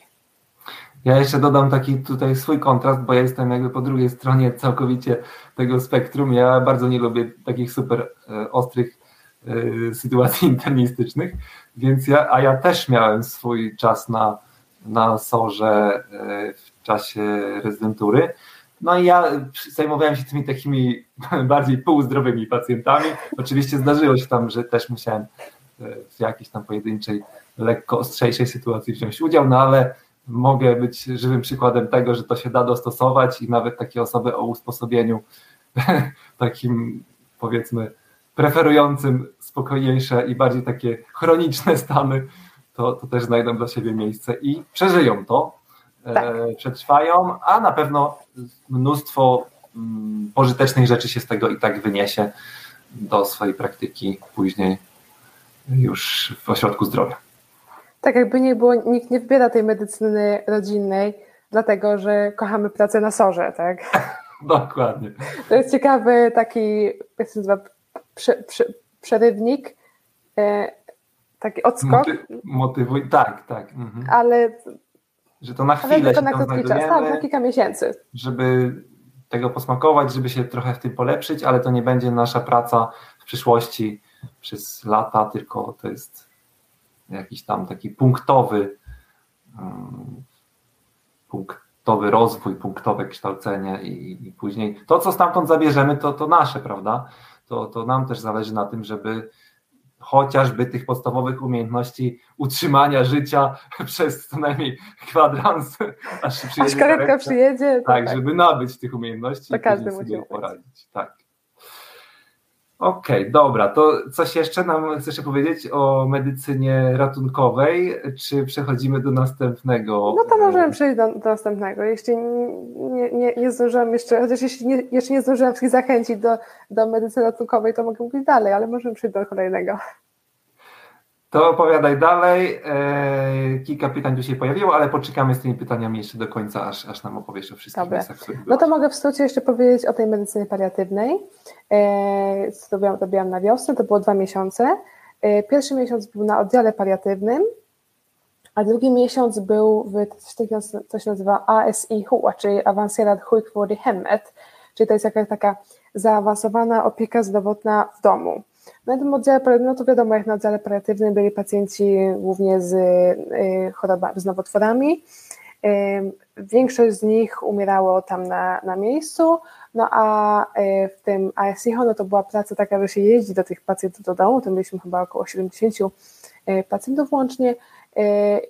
Ja jeszcze dodam taki tutaj swój kontrast, bo ja jestem jakby po drugiej stronie całkowicie tego spektrum. Ja bardzo nie lubię takich super e, ostrych e, sytuacji internistycznych, więc ja, a ja też miałem swój czas na na sorze w czasie rezydentury. No i ja zajmowałem się tymi takimi bardziej półzdrowymi pacjentami. Oczywiście zdarzyło się tam, że też musiałem w jakiejś tam pojedynczej, lekko ostrzejszej sytuacji wziąć udział, no ale mogę być żywym przykładem tego, że to się da dostosować i nawet takie osoby o usposobieniu takim powiedzmy preferującym spokojniejsze i bardziej takie chroniczne stany, to, to też znajdą dla siebie miejsce i przeżyją to, e, tak. e, przetrwają, a na pewno mnóstwo mm, pożytecznych rzeczy się z tego i tak wyniesie do swojej praktyki później już w ośrodku zdrowia. Tak, jakby nie było, nikt nie wybiera tej medycyny rodzinnej, dlatego że kochamy pracę na sorze, tak? Dokładnie. To jest ciekawy taki, jak się nazywa, prze, prze, przerywnik, e, taki odskok. Moty, motywuj, tak, tak. Mhm. Ale że to na chwilę się na krótki czas, tak, na kilka miesięcy. Żeby tego posmakować, żeby się trochę w tym polepszyć, ale to nie będzie nasza praca w przyszłości przez lata, tylko to jest jakiś tam taki punktowy um, punktowy rozwój, punktowe kształcenie i, i, później to, co stamtąd zabierzemy, to, to nasze, prawda? To, to nam też zależy na tym, żeby chociażby tych podstawowych umiejętności utrzymania życia przez co najmniej kwadrans, aż, aż karetka przyjedzie. Tak, tak, żeby nabyć tych umiejętności to i każdy sobie poradzić. Tak. Okej, okay, dobra, to coś jeszcze nam chcesz powiedzieć o medycynie ratunkowej, czy przechodzimy do następnego? No to możemy przejść do, do następnego. Jeśli nie, nie, nie zdążyłam jeszcze, chociaż jeśli nie, jeszcze nie zdążyłam wszystkich zachęcić do, do medycyny ratunkowej, to mogę mówić dalej, ale możemy przejść do kolejnego. To opowiadaj dalej. E, kilka pytań tu się pojawiło, ale poczekamy z tymi pytaniami jeszcze do końca, aż, aż nam opowiesz o wszystkich Dobre. miejscach. No to mogę w skrócie jeszcze powiedzieć o tej medycynie paliatywnej. E, co robiłam, robiłam na wiosnę, to było dwa miesiące. E, pierwszy miesiąc był na oddziale paliatywnym, a drugi miesiąc był w co się nazywa ASI-HU, czyli Avancerad Sjukvård Hemmet, czyli to jest jakaś taka zaawansowana opieka zdrowotna w domu. Na tym oddziale, no to wiadomo, jak na oddziale paliatywnym byli pacjenci głównie z y, chorobami, z nowotworami. Y, większość z nich umierało tam na, na miejscu, no a y, w tym ASIHO no to była praca taka, że się jeździ do tych pacjentów do domu, to mieliśmy chyba około 70 pacjentów łącznie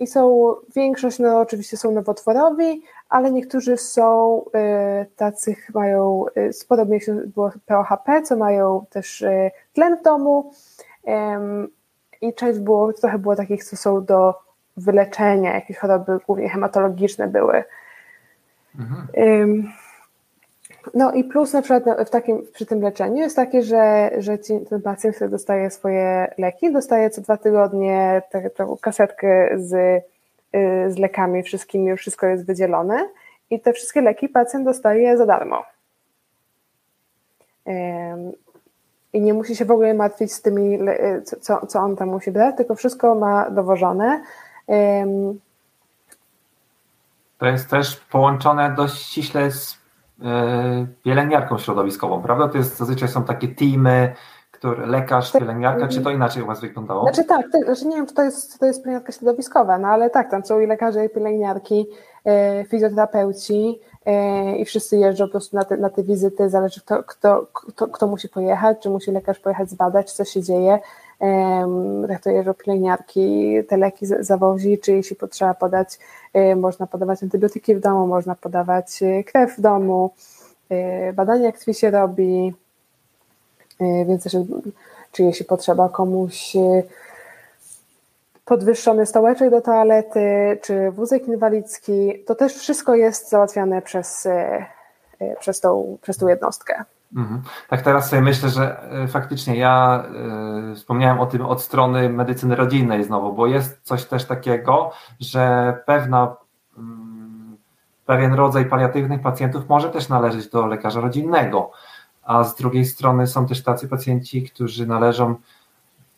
i są, większość no oczywiście są nowotworowi, ale niektórzy są y, tacy, mają y, sporo miesięcy było POHP, co mają też y, tlen w domu i część było, trochę było takich, co są do wyleczenia, jakieś choroby głównie hematologiczne były. Mhm. No i plus na przykład w takim, przy tym leczeniu jest takie, że, że ci, ten pacjent, który dostaje swoje leki, dostaje co dwa tygodnie taką kasetkę z Y, z lekami wszystkimi, już wszystko jest wydzielone i te wszystkie leki pacjent dostaje za darmo. I nie musi się w ogóle martwić z tymi, y, co, co on tam musi brać, tylko wszystko ma dowożone. To jest też połączone dość ściśle z pielęgniarką środowiskową, prawda? To jest zazwyczaj są takie teamy, który, lekarz, tak. pielęgniarka, czy to inaczej u Was wyglądało? Znaczy tak, to, znaczy nie wiem, czy to jest, to jest pielęgniarka środowiskowa, no ale tak, tam są i lekarze, i pielęgniarki, e, fizjoterapeuci e, i wszyscy jeżdżą po prostu na te, na te wizyty, zależy kto, kto, kto, kto musi pojechać, czy musi lekarz pojechać zbadać, co się dzieje, to jeżdżą pielęgniarki, te leki zawozi, czy jeśli potrzeba podać, e, można podawać antybiotyki w domu, można podawać e, krew w domu, e, badania krwi się robi, więc też, czy jeśli potrzeba komuś podwyższony stołeczek do toalety, czy wózek inwalidzki, to też wszystko jest załatwiane przez, przez, tą, przez tą jednostkę. Mhm. Tak teraz sobie myślę, że faktycznie ja y, wspomniałem o tym od strony medycyny rodzinnej znowu, bo jest coś też takiego, że pewna y, pewien rodzaj paliatywnych pacjentów może też należeć do lekarza rodzinnego a z drugiej strony są też tacy pacjenci, którzy należą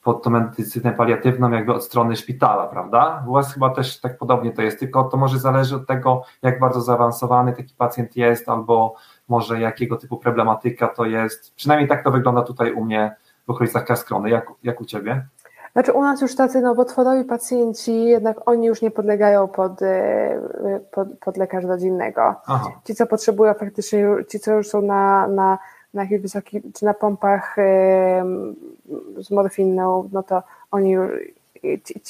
pod tą medycynę paliatywną jakby od strony szpitala, prawda? U Was chyba też tak podobnie to jest, tylko to może zależy od tego, jak bardzo zaawansowany taki pacjent jest, albo może jakiego typu problematyka to jest. Przynajmniej tak to wygląda tutaj u mnie w okolicach Kaskrony. Jak, jak u Ciebie? Znaczy u nas już tacy nowotworowi pacjenci, jednak oni już nie podlegają pod, e, pod, pod lekarza rodzinnego. Aha. Ci, co potrzebują faktycznie, ci, co już są na, na, na jakiejś wysokiej, czy na pompach z morfiną, no to oni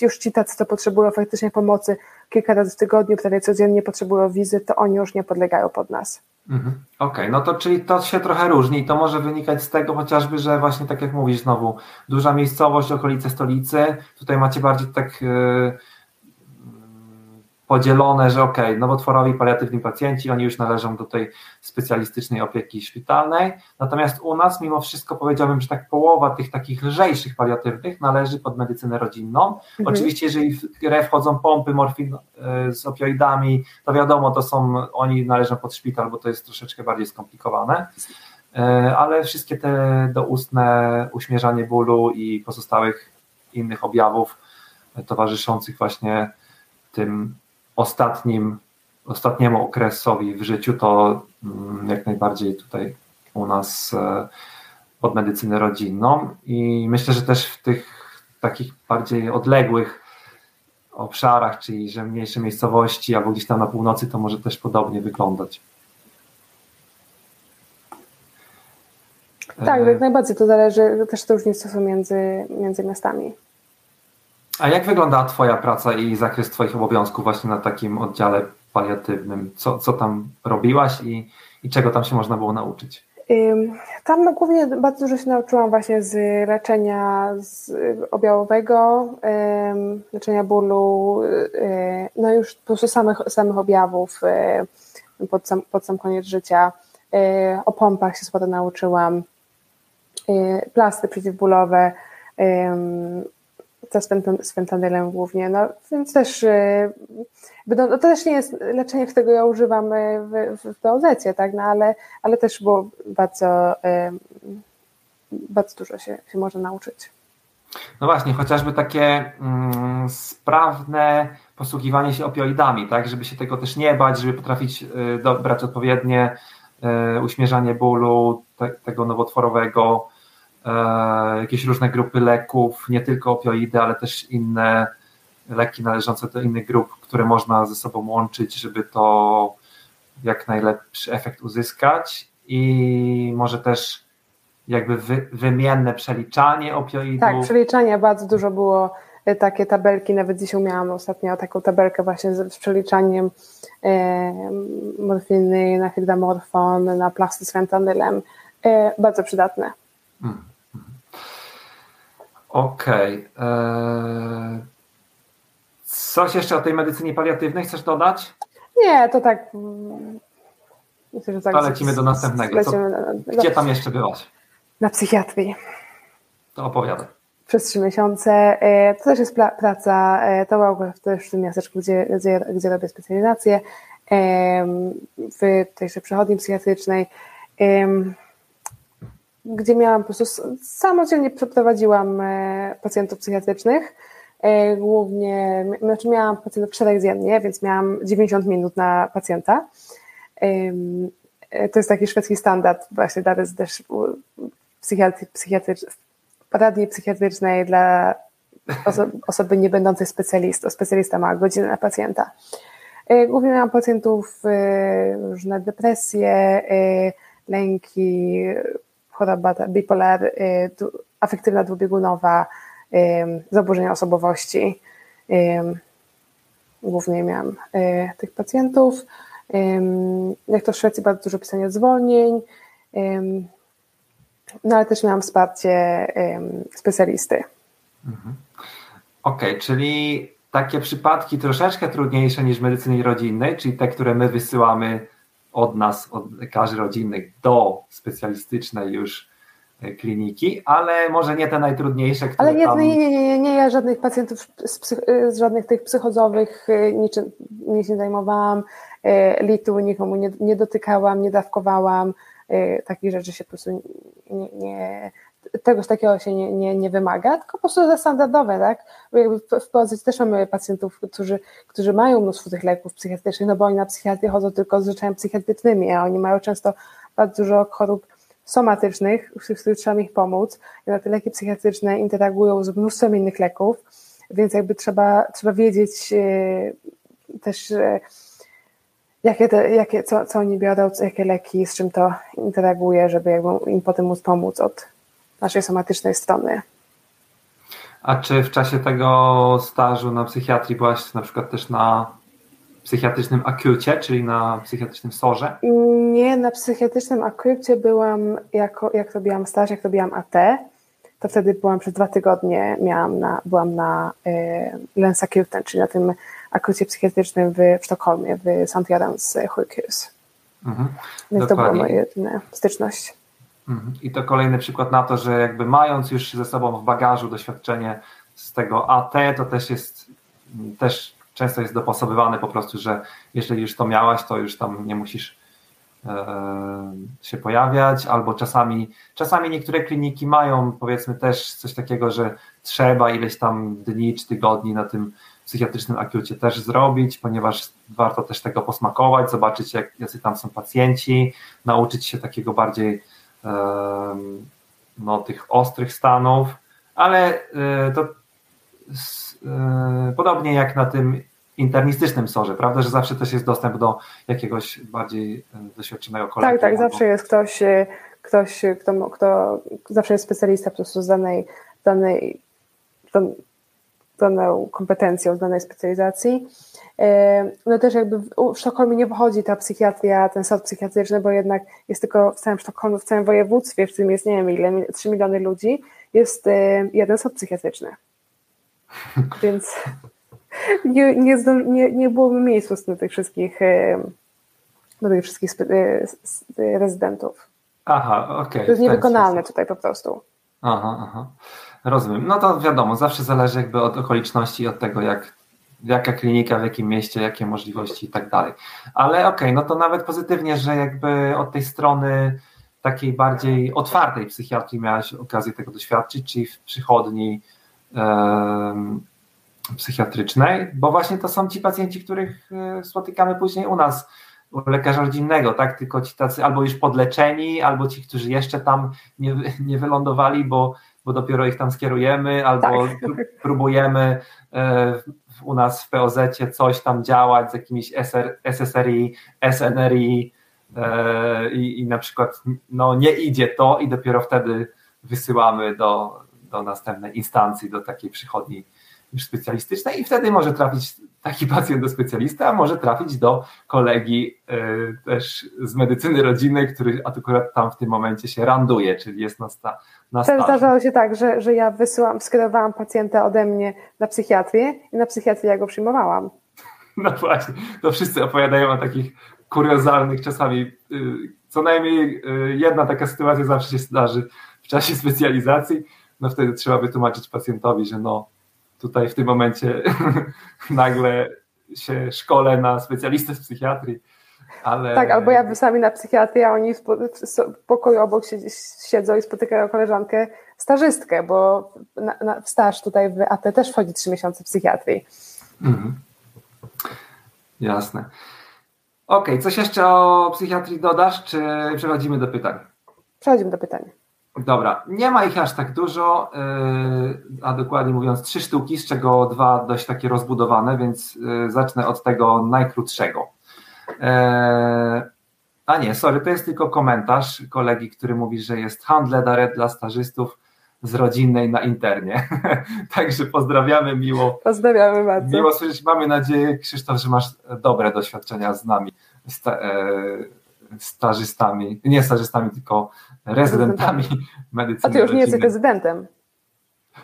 już, ci, tacy, co potrzebują faktycznie pomocy kilka razy w tygodniu, prawie codziennie potrzebują wizyt, to oni już nie podlegają pod nas. Mhm. Okej, okay, no to czyli to się trochę różni i to może wynikać z tego chociażby, że właśnie tak jak mówisz znowu, duża miejscowość, okolice stolicy, tutaj macie bardziej tak yy, podzielone, że ok, nowotworowi paliatywni pacjenci, oni już należą do tej specjalistycznej opieki szpitalnej, natomiast u nas mimo wszystko powiedziałbym, że tak połowa tych takich lżejszych paliatywnych należy pod medycynę rodzinną. Mhm. Oczywiście jeżeli w grę wchodzą pompy morfin e, z opioidami, to wiadomo, to są, oni należą pod szpital, bo to jest troszeczkę bardziej skomplikowane, e, ale wszystkie te doustne uśmierzanie bólu i pozostałych innych objawów towarzyszących właśnie tym ostatnim, ostatniemu okresowi w życiu, to mm, jak najbardziej tutaj u nas e, pod medycynę rodzinną i myślę, że też w tych takich bardziej odległych obszarach, czyli że mniejsze miejscowości albo gdzieś tam na północy, to może też podobnie wyglądać. Tak, jak najbardziej to zależy, też te różnice są między, między miastami. A jak wygląda Twoja praca i zakres Twoich obowiązków właśnie na takim oddziale paliatywnym? Co, co tam robiłaś i, i czego tam się można było nauczyć? Tam no, głównie bardzo dużo się nauczyłam właśnie z leczenia z objawowego, leczenia bólu, y, no już po prostu samych, samych objawów y, pod sam, pod sam koniec życia. Y, o pompach się sporo nauczyłam, plasty przeciwbólowe, to z fentanylem głównie, no więc też y, no, to też nie jest leczenie, którego ja używam y, w, w, w tak, no ale, ale też było bardzo, bardzo dużo się, się może nauczyć. No właśnie, chociażby takie mm, sprawne posługiwanie się opioidami, tak, żeby się tego też nie bać, żeby potrafić y, dobrać odpowiednie y, uśmierzanie bólu te, tego nowotworowego, jakieś różne grupy leków, nie tylko opioidy, ale też inne leki należące do innych grup, które można ze sobą łączyć, żeby to jak najlepszy efekt uzyskać i może też jakby wy, wymienne przeliczanie opioidów. Tak, przeliczanie bardzo dużo było e, takie tabelki, nawet dzisiaj miałam ostatnio taką tabelkę właśnie z, z przeliczaniem e, morfiny na hydramorfon, na plasty z fentanylem, e, bardzo przydatne. Hmm. Okej. Okay. Eee, coś jeszcze o tej medycynie paliatywnej chcesz dodać? Nie, to tak. Mm, myślę, że tak to lecimy do następnego. Co, gdzie tam jeszcze byłaś? Na psychiatrii. To opowiadaj. Przez trzy miesiące. E, to też jest praca, e, to była też w tym miasteczku, gdzie, gdzie, gdzie robię specjalizację w tejże przechodni psychiatrycznej gdzie miałam po prostu samodzielnie przeprowadziłam e, pacjentów psychiatrycznych. E, głównie, znaczy miałam pacjentów czterech więc miałam 90 minut na pacjenta. E, to jest taki szwedzki standard właśnie dla też psychiatry, psychiatrycz, poradni psychiatrycznej dla osoby nie będącej specjalistą. Specjalista ma godzinę na pacjenta. Głównie miałam pacjentów różne depresje, lęki, choroba bipolar, y, afektywna dwubiegunowa, y, zaburzenia osobowości. Y, głównie miałam tych pacjentów. Jak to w Szwecji bardzo dużo pisania zwolnień, no ale też miałam wsparcie specjalisty. Mhm. Okej, okay, czyli takie przypadki troszeczkę trudniejsze niż medycyny rodzinnej, czyli te, które my wysyłamy od nas, od lekarzy rodzinnych do specjalistycznej już e, kliniki, ale może nie te najtrudniejsze, które Ale nie, tam... nie, nie, nie, nie, ja żadnych pacjentów z, psych, z żadnych tych psychozowych e, niczym nie się zajmowałam, e, litu nikomu nie, nie dotykałam, nie dawkowałam, takich rzeczy się po prostu nie, nie czegoś takiego się nie, nie, nie wymaga, tylko po prostu standardowe, tak? Jakby w, Polsce też mamy pacjentów, którzy, którzy mają mnóstwo tych leków psychiatrycznych, no bo oni na psychiatrię chodzą tylko z rzeczami psychiatrycznymi, a oni mają często bardzo dużo chorób somatycznych, w których trzeba ich pomóc. Jednak te leki psychiatryczne interagują z mnóstwem innych leków, więc jakby trzeba, trzeba wiedzieć też jakie, te, jakie co, co oni biorą, jakie leki, z czym to interaguje, żeby jakby im potem móc pomóc od naszej somatycznej strony. A czy w czasie tego stażu na psychiatrii byłaś na przykład też na psychiatrycznym akucie, czyli na psychiatrycznym sorze? Nie, na psychiatrycznym akucie byłam, jako, jak robiłam staż, jak robiłam AT, to wtedy byłam przez dwa tygodnie, miałam na, byłam na y, Lensakuten, czyli na tym akucie psychiatrycznym w, w Sztokholmie, w St. Jarans sjukhus. Mhm. Więc Dokładnie. to była moja jedyna styczność. Mhm. I to kolejny przykład na to, że jakby mając już ze sobą w bagażu doświadczenie z tego AT, to też jest, też często jest dopasowywane po prostu, że jeżeli już to miałaś, to już tam nie musisz e, się pojawiać, albo czasami, czasami niektóre kliniki mają powiedzmy też coś takiego, że trzeba ileś tam dni czy tygodni na tym psychiatrycznym akucie też zrobić, ponieważ warto też tego posmakować, zobaczyć jak, jacy tam są pacjenci, nauczyć się takiego bardziej no, tych ostrych stanów, ale e, to e, podobnie jak na tym internistycznym sorze, prawda, że zawsze też jest dostęp do jakiegoś bardziej e, doświadczonego kolegi. Tak, tak, zawsze jest ktoś, ktoś kto, kto zawsze jest specjalista po prostu z danej, danej, daną kompetencją, z danej specjalizacji. No też jakby w Sztokholmie nie wychodzi ta psychiatria, ten sąd psychiatryczny, bo jednak jest tylko w całym Sztokholmie, w całym województwie, w którym jest nie wiem ile, 3 miliony ludzi, jest jeden sąd psychiatryczny. Więc nie, nie, nie, nie byłoby miejsca do tych wszystkich do tych wszystkich rezydentów. Aha, okej. Okay, to jest niewykonalne tutaj po prostu. Aha, aha. Rozumiem. No to wiadomo, zawsze zależy jakby od okoliczności i od tego, jak jaka klinika, w jakim mieście, jakie możliwości i tak dalej. Ale okej, okay, no to nawet pozytywnie, że jakby od tej strony takiej bardziej otwartej psychiatrii miałaś okazję tego doświadczyć, czyli w przychodni um, psychiatrycznej, bo właśnie to są ci pacjenci, których e, spotykamy później u nas, u lekarza rodzinnego, tak? Tylko ci tacy albo już podleczeni, albo ci, którzy jeszcze tam nie, nie wylądowali, bo, bo dopiero ich tam skierujemy, albo tak. próbujemy e, u nas w POZ coś tam działać z jakimiś SR, SSRI, SNRI e, i, i na przykład no, nie idzie to i dopiero wtedy wysyłamy do, do następnej instancji, do takiej przychodni już specjalistycznej i wtedy może trafić taki pacjent do specjalisty, a może trafić do kolegi y, też z medycyny rodzinnej, który akurat tam w tym momencie się randuje, czyli jest na, sta, na stażu. Zdarzało się tak, że, że ja wysyłam, skierowałam pacjenta ode mnie na psychiatrię i na psychiatrię ja go przyjmowałam. No właśnie, to wszyscy opowiadają o takich kuriozalnych czasami, y, co najmniej y, jedna taka sytuacja zawsze się zdarzy w czasie specjalizacji, no wtedy trzeba wytłumaczyć pacjentowi, że no tutaj w tym momencie nagle się szkole na specjalistę z psychiatrii. Ale... Tak, albo ja sami na psychiatrię, a oni w pokoju obok siedzą i spotykają koleżankę stażystkę, bo na, na, staż tutaj w AT też wchodzi trzy miesiące psychiatrii. Mhm. Jasne. Okej, okay, coś jeszcze o psychiatrii dodasz, czy przechodzimy do pytań? Przechodzimy do pytań. Dobra, nie ma ich aż tak dużo, yy, a dokładnie mówiąc trzy sztuki, z czego dwa dość takie rozbudowane, więc yy, zacznę od tego najkrótszego. Yy, a nie, sorry, to jest tylko komentarz kolegi, który mówi, że jest handle daret dla stażystów z rodzinnej na internie. Także pozdrawiamy miło. Pozdrawiamy bardzo. Miło słyszeć. Mamy nadzieję, Krzysztof, że masz dobre doświadczenia z nami stażystami, nie stażystami, tylko rezydentami medycyny. A ty już nie jesteś rezydentem.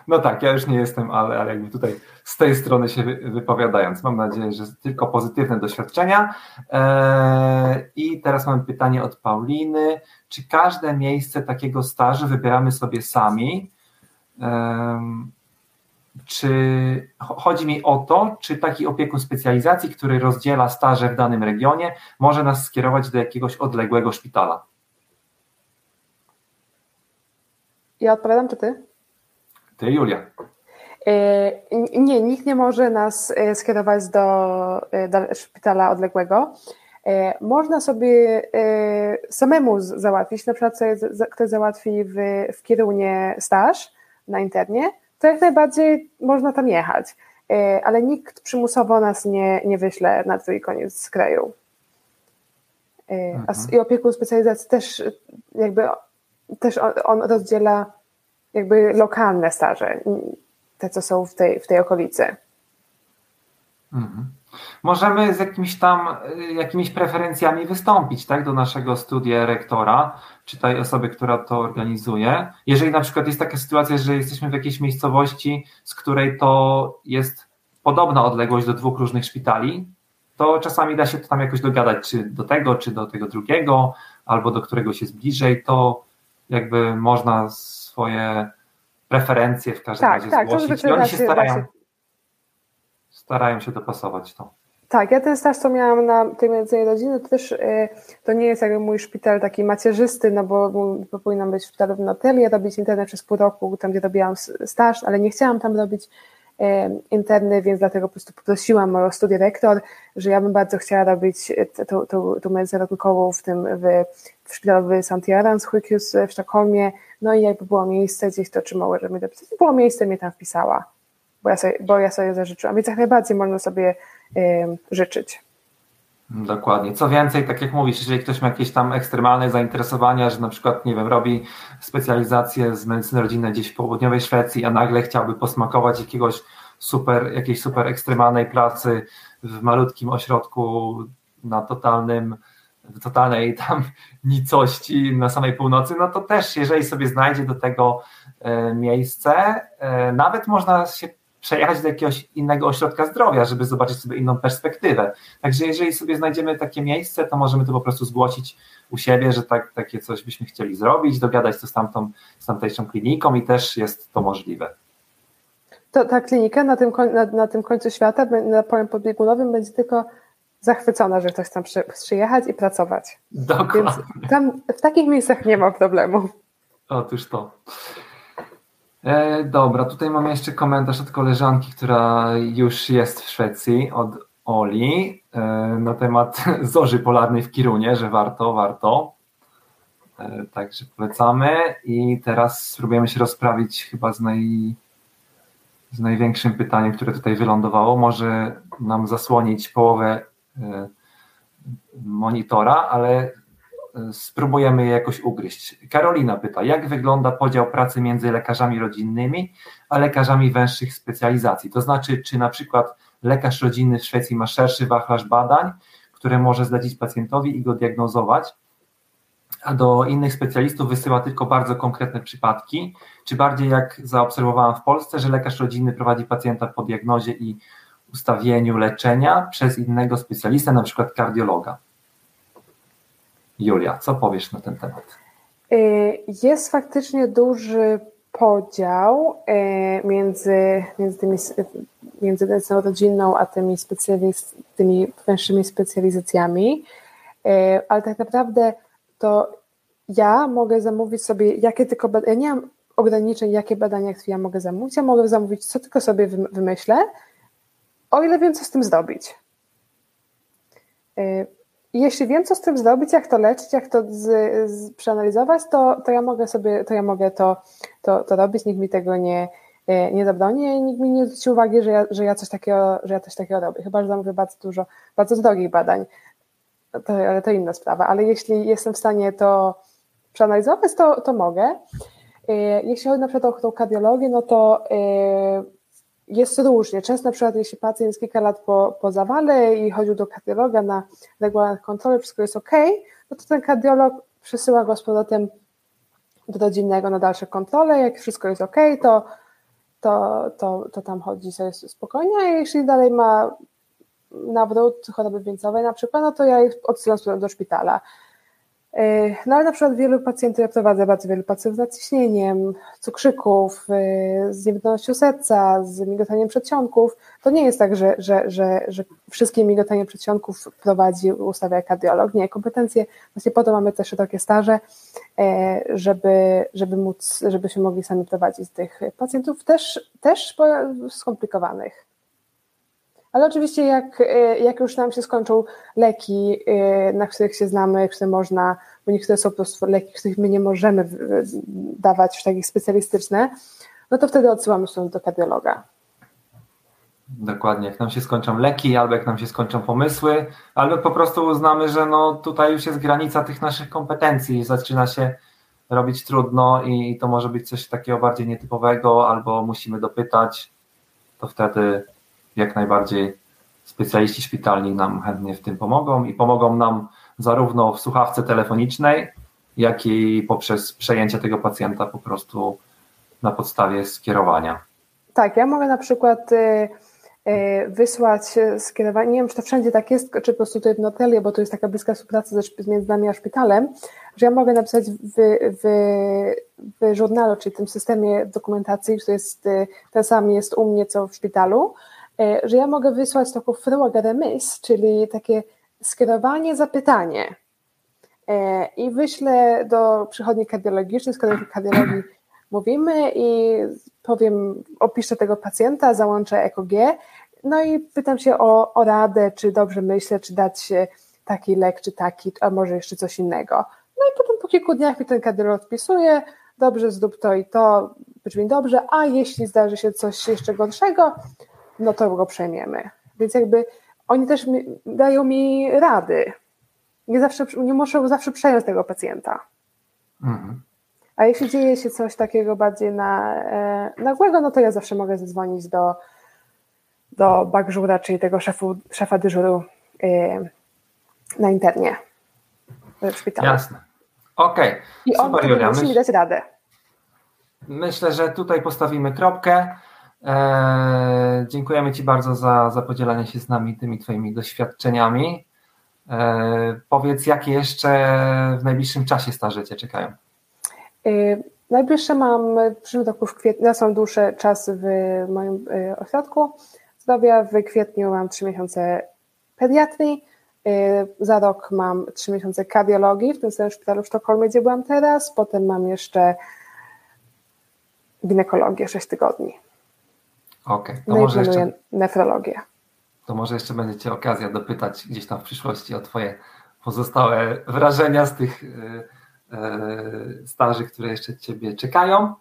No tak, ja już nie jestem, ale, ale jakby tutaj z tej strony się wypowiadając, mam nadzieję, że tylko pozytywne doświadczenia. Eee, I teraz mam pytanie od Pauliny. Czy każde miejsce takiego stażu wybieramy sobie sami? Eee, czy chodzi mi o to, czy taki opiekun specjalizacji, który rozdziela staże w danym regionie, może nas skierować do jakiegoś odległego szpitala? Ja odpowiadam, czy ty? Ty, Julia. E, nie, nikt nie może nas e, skierować do, e, do szpitala odległego. Można sobie samemu załatwić, na przykład ktoś załatwi w, w kierunie staż na internie, to jak najbardziej można tam jechać, ale nikt przymusowo nas nie, nie wyśle na drugi koniec kraju. Mhm. I opiekun specjalizacji też jakby też on, on rozdziela jakby lokalne staże, te co są w tej, w tej okolicy. Mhm. Możemy z jakimiś tam, jakimiś preferencjami wystąpić, tak, do naszego studia rektora, czy tej osoby, która to organizuje. Jeżeli na przykład jest taka sytuacja, że jesteśmy w jakiejś miejscowości, z której to jest podobna odległość do dwóch różnych szpitali, to czasami da się to tam jakoś dogadać, czy do tego, czy do tego drugiego, albo do któregoś jest bliżej, to jakby można swoje preferencje w każdym tak, razie tak, zgłosić. To I oni się starają, starają się dopasować to. Tak, ja ten staż, co miałam na tej medycynie rodziny, to też y, to nie jest jakby mój szpital taki macierzysty, no bo, bo powinnam być w szpitalu w Notelii, robić internet przez pół roku, tam gdzie robiłam staż, ale nie chciałam tam robić interny, więc dlatego po prostu poprosiłam moją studię że ja bym bardzo chciała robić tą, tą, tą medycynę ratunkową w tym w, w szpitalu w St. Sjukhus w Sztokholmie, no i jakby było miejsce gdzieś, to czy żeby mi dopisać, było miejsce, mnie tam wpisała, bo ja sobie, bo ja sobie zażyczyłam, więc jak najbardziej można sobie życzyć. Dokładnie. Co więcej, tak jak mówisz, jeżeli ktoś ma jakieś tam ekstremalne zainteresowania, że na przykład, nie wiem, robi specjalizację z medycyny rodzinnej gdzieś w południowej Szwecji, a nagle chciałby posmakować jakiegoś super, jakiejś super ekstremalnej pracy w malutkim ośrodku na totalnym, w totalnej tam nicości na samej północy, no to też, jeżeli sobie znajdzie do tego e, miejsce, e, nawet można się przejechać do jakiegoś innego ośrodka zdrowia, żeby zobaczyć sobie inną perspektywę. Także jeżeli sobie znajdziemy takie miejsce, to możemy to po prostu zgłosić u siebie, że tak, takie coś byśmy chcieli zrobić, dogadać to z, tamtą, z tamtejszą kliniką i też jest to możliwe. To, ta klinika na tym, na, na tym końcu świata, na polem podbiegunowym będzie tylko zachwycona, że ktoś tam przy, przyjechać i pracować. Dokładnie. Więc tam w takich miejscach nie ma problemu. Otóż to. E, dobra, tutaj mamy jeszcze komentarz od koleżanki, która już jest w Szwecji, od Oli, e, na temat zorzy polarnej w Kirunie, że warto, warto. E, także polecamy i teraz spróbujemy się rozprawić chyba z, naj, z największym pytaniem, które tutaj wylądowało. Może nam zasłonić połowę e, monitora, ale spróbujemy je jakoś ugryźć. Karolina pyta, jak wygląda podział pracy między lekarzami rodzinnymi a lekarzami węższych specjalizacji? To znaczy, czy na przykład lekarz rodzinny w Szwecji ma szerszy wachlarz badań, które może zlecić pacjentowi i go diagnozować, a do innych specjalistów wysyła tylko bardzo konkretne przypadki, czy bardziej jak zaobserwowałam w Polsce, że lekarz rodzinny prowadzi pacjenta po diagnozie i ustawieniu leczenia przez innego specjalistę, na przykład kardiologa. Julia, co powiesz na ten temat? Y, jest faktycznie duży podział y, między, między, tymi, między medycyną rodzinną a tymi, tymi węższymi specjalizacjami, y, ale tak naprawdę to ja mogę zamówić sobie, jakie tylko badania, ja nie mam ograniczeń, jakie badania ja mogę zamówić, ja mogę zamówić, co tylko sobie wymyślę, o ile wiem, co z tym zrobić. I jeśli wiem, co z tym zrobić, jak to leczyć, jak to z, z, przeanalizować, to, to ja mogę sobie, to ja mogę to, to, to robić, nikt mi tego nie, e, nie zabroni i nikt mi nie zwróci uwagi, że ja, że ja coś takiego, że ja coś takiego robię. Chyba, że zamówię bardzo dużo, bardzo drogich badań, to, ale to inna sprawa. Ale jeśli jestem w stanie to przeanalizować, to, to mogę. E, jeśli chodzi na przykład o tą kardiologię, no to e, jest różnie. Często na przykład jeśli pacjent jest kilka lat po, po zawale i chodził do kardiologa na regularne kontrole, wszystko jest ok, no to ten kardiolog przesyła go z powrotem do rodzinnego na dalsze kontrole, jak wszystko jest ok, to, to, to, to tam chodzi sobie spokojnie, a jeśli dalej ma nawrót choroby wieńcowej na przykład, no to ja ich odsyłam do szpitala. E, no ale na przykład wielu pacjentów, ja prowadzę bardzo wielu pacjentów z nadciśnieniem, cukrzyków, e, z niewydolnością serca, z migotaniem przedsionków. To nie jest tak, że, że, że, że wszystkie migotanie przedsionków prowadzi, ustawia kardiolog. Nie, kompetencje, właśnie po to mamy te szerokie staże, e, żeby, żeby móc, żebyśmy mogli sami prowadzić tych pacjentów też, też skomplikowanych. Ale oczywiście jak, e, jak już nam się skończą leki, e, na których się znamy, które można, bo niektóre są po prostu leki, których my nie możemy dawać już takich specjalistyczne, no to wtedy odsyłamy się do kardiologa. Dokładnie, jak nam się skończą leki, albo jak nam się skończą pomysły, albo po prostu uznamy, że no tutaj już jest granica tych naszych kompetencji zaczyna się robić trudno i to może być coś takiego bardziej nietypowego, albo musimy dopytać, to wtedy jak najbardziej specjaliści szpitalni nam chętnie w tym pomogą i pomogą nam zarówno w słuchawce telefonicznej, jak i poprzez przejęcie tego pacjenta po prostu na podstawie skierowania. Tak, ja mogę na przykład y, y, wysłać skierowanie, nie wiem czy to wszędzie tak jest, czy po prostu tutaj w Notelie, bo to jest taka bliska współpraca między nami a szpitalem, że ja mogę napisać w, w, w żurnalu, czyli tym systemie dokumentacji, który jest y, ten sam jest u mnie co w szpitalu, że ja mogę wysłać taką fråga remis, czyli takie skierowanie, zapytanie i wyślę do przychodni kardiologicznej, z kardiologii mówimy i powiem, opiszę tego pacjenta, załączę EKG, no i pytam się o, o radę, czy dobrze myślę, czy dać taki lek, czy taki, a może jeszcze coś innego. No i potem po kilku dniach mi ten kardiolog odpisuje, dobrze, zrób to i to, brzmi dobrze, a jeśli zdarzy się coś jeszcze gorszego, no to go przejmiemy. Więc jakby oni też mi, dają mi rady. Nie, zawsze, nie muszę zawsze przejąć tego pacjenta. Mhm. A jeśli dzieje się coś takiego bardziej na, e, nagłego, no to ja zawsze mogę zadzwonić do, do bagżura, czyli tego szefu, szefa dyżuru e, na internie w szpitalu. Jasne. Okej. Okay. I on Super, Julia, musi mi dać radę. Myślę, że tutaj postawimy kropkę. Eee, dziękujemy Ci bardzo za, za podzielenie się z nami tymi Twoimi doświadczeniami. Eee, powiedz, jakie jeszcze w najbliższym czasie staże Cię czekają? Y, najbliższe mam w przyszłym roku kwietniu, ja są dłuższe czas w moim y, ośrodku zdrowia. W kwietniu mam trzy miesiące pediatrii, za rok mam trzy miesiące kardiologii w tym samym szpitalu w Sztokholmie, gdzie byłam teraz. Potem mam jeszcze ginekologię 6 tygodni. Okej, okay, to no może jeszcze nefrologię. To może jeszcze będziecie okazja dopytać gdzieś tam w przyszłości o Twoje pozostałe wrażenia z tych E, staży, które jeszcze Ciebie czekają.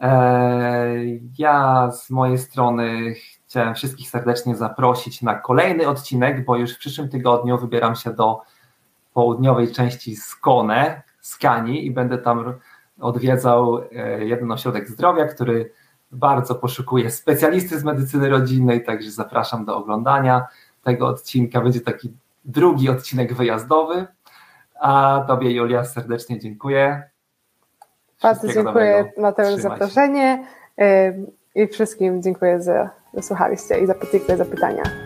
E, ja z mojej strony chciałem wszystkich serdecznie zaprosić na kolejny odcinek, bo już w przyszłym tygodniu wybieram się do południowej części Skone, Skani i będę tam odwiedzał e, jeden ośrodek zdrowia, który bardzo poszukuje specjalisty z medycyny rodzinnej, także zapraszam do oglądania tego odcinka. Będzie taki drugi odcinek wyjazdowy. A Tobie, Julia, serdecznie dziękuję. Bardzo dziękuję, Mateusz, za zaproszenie i wszystkim dziękuję, że słuchaliście i dziękuję za pytania.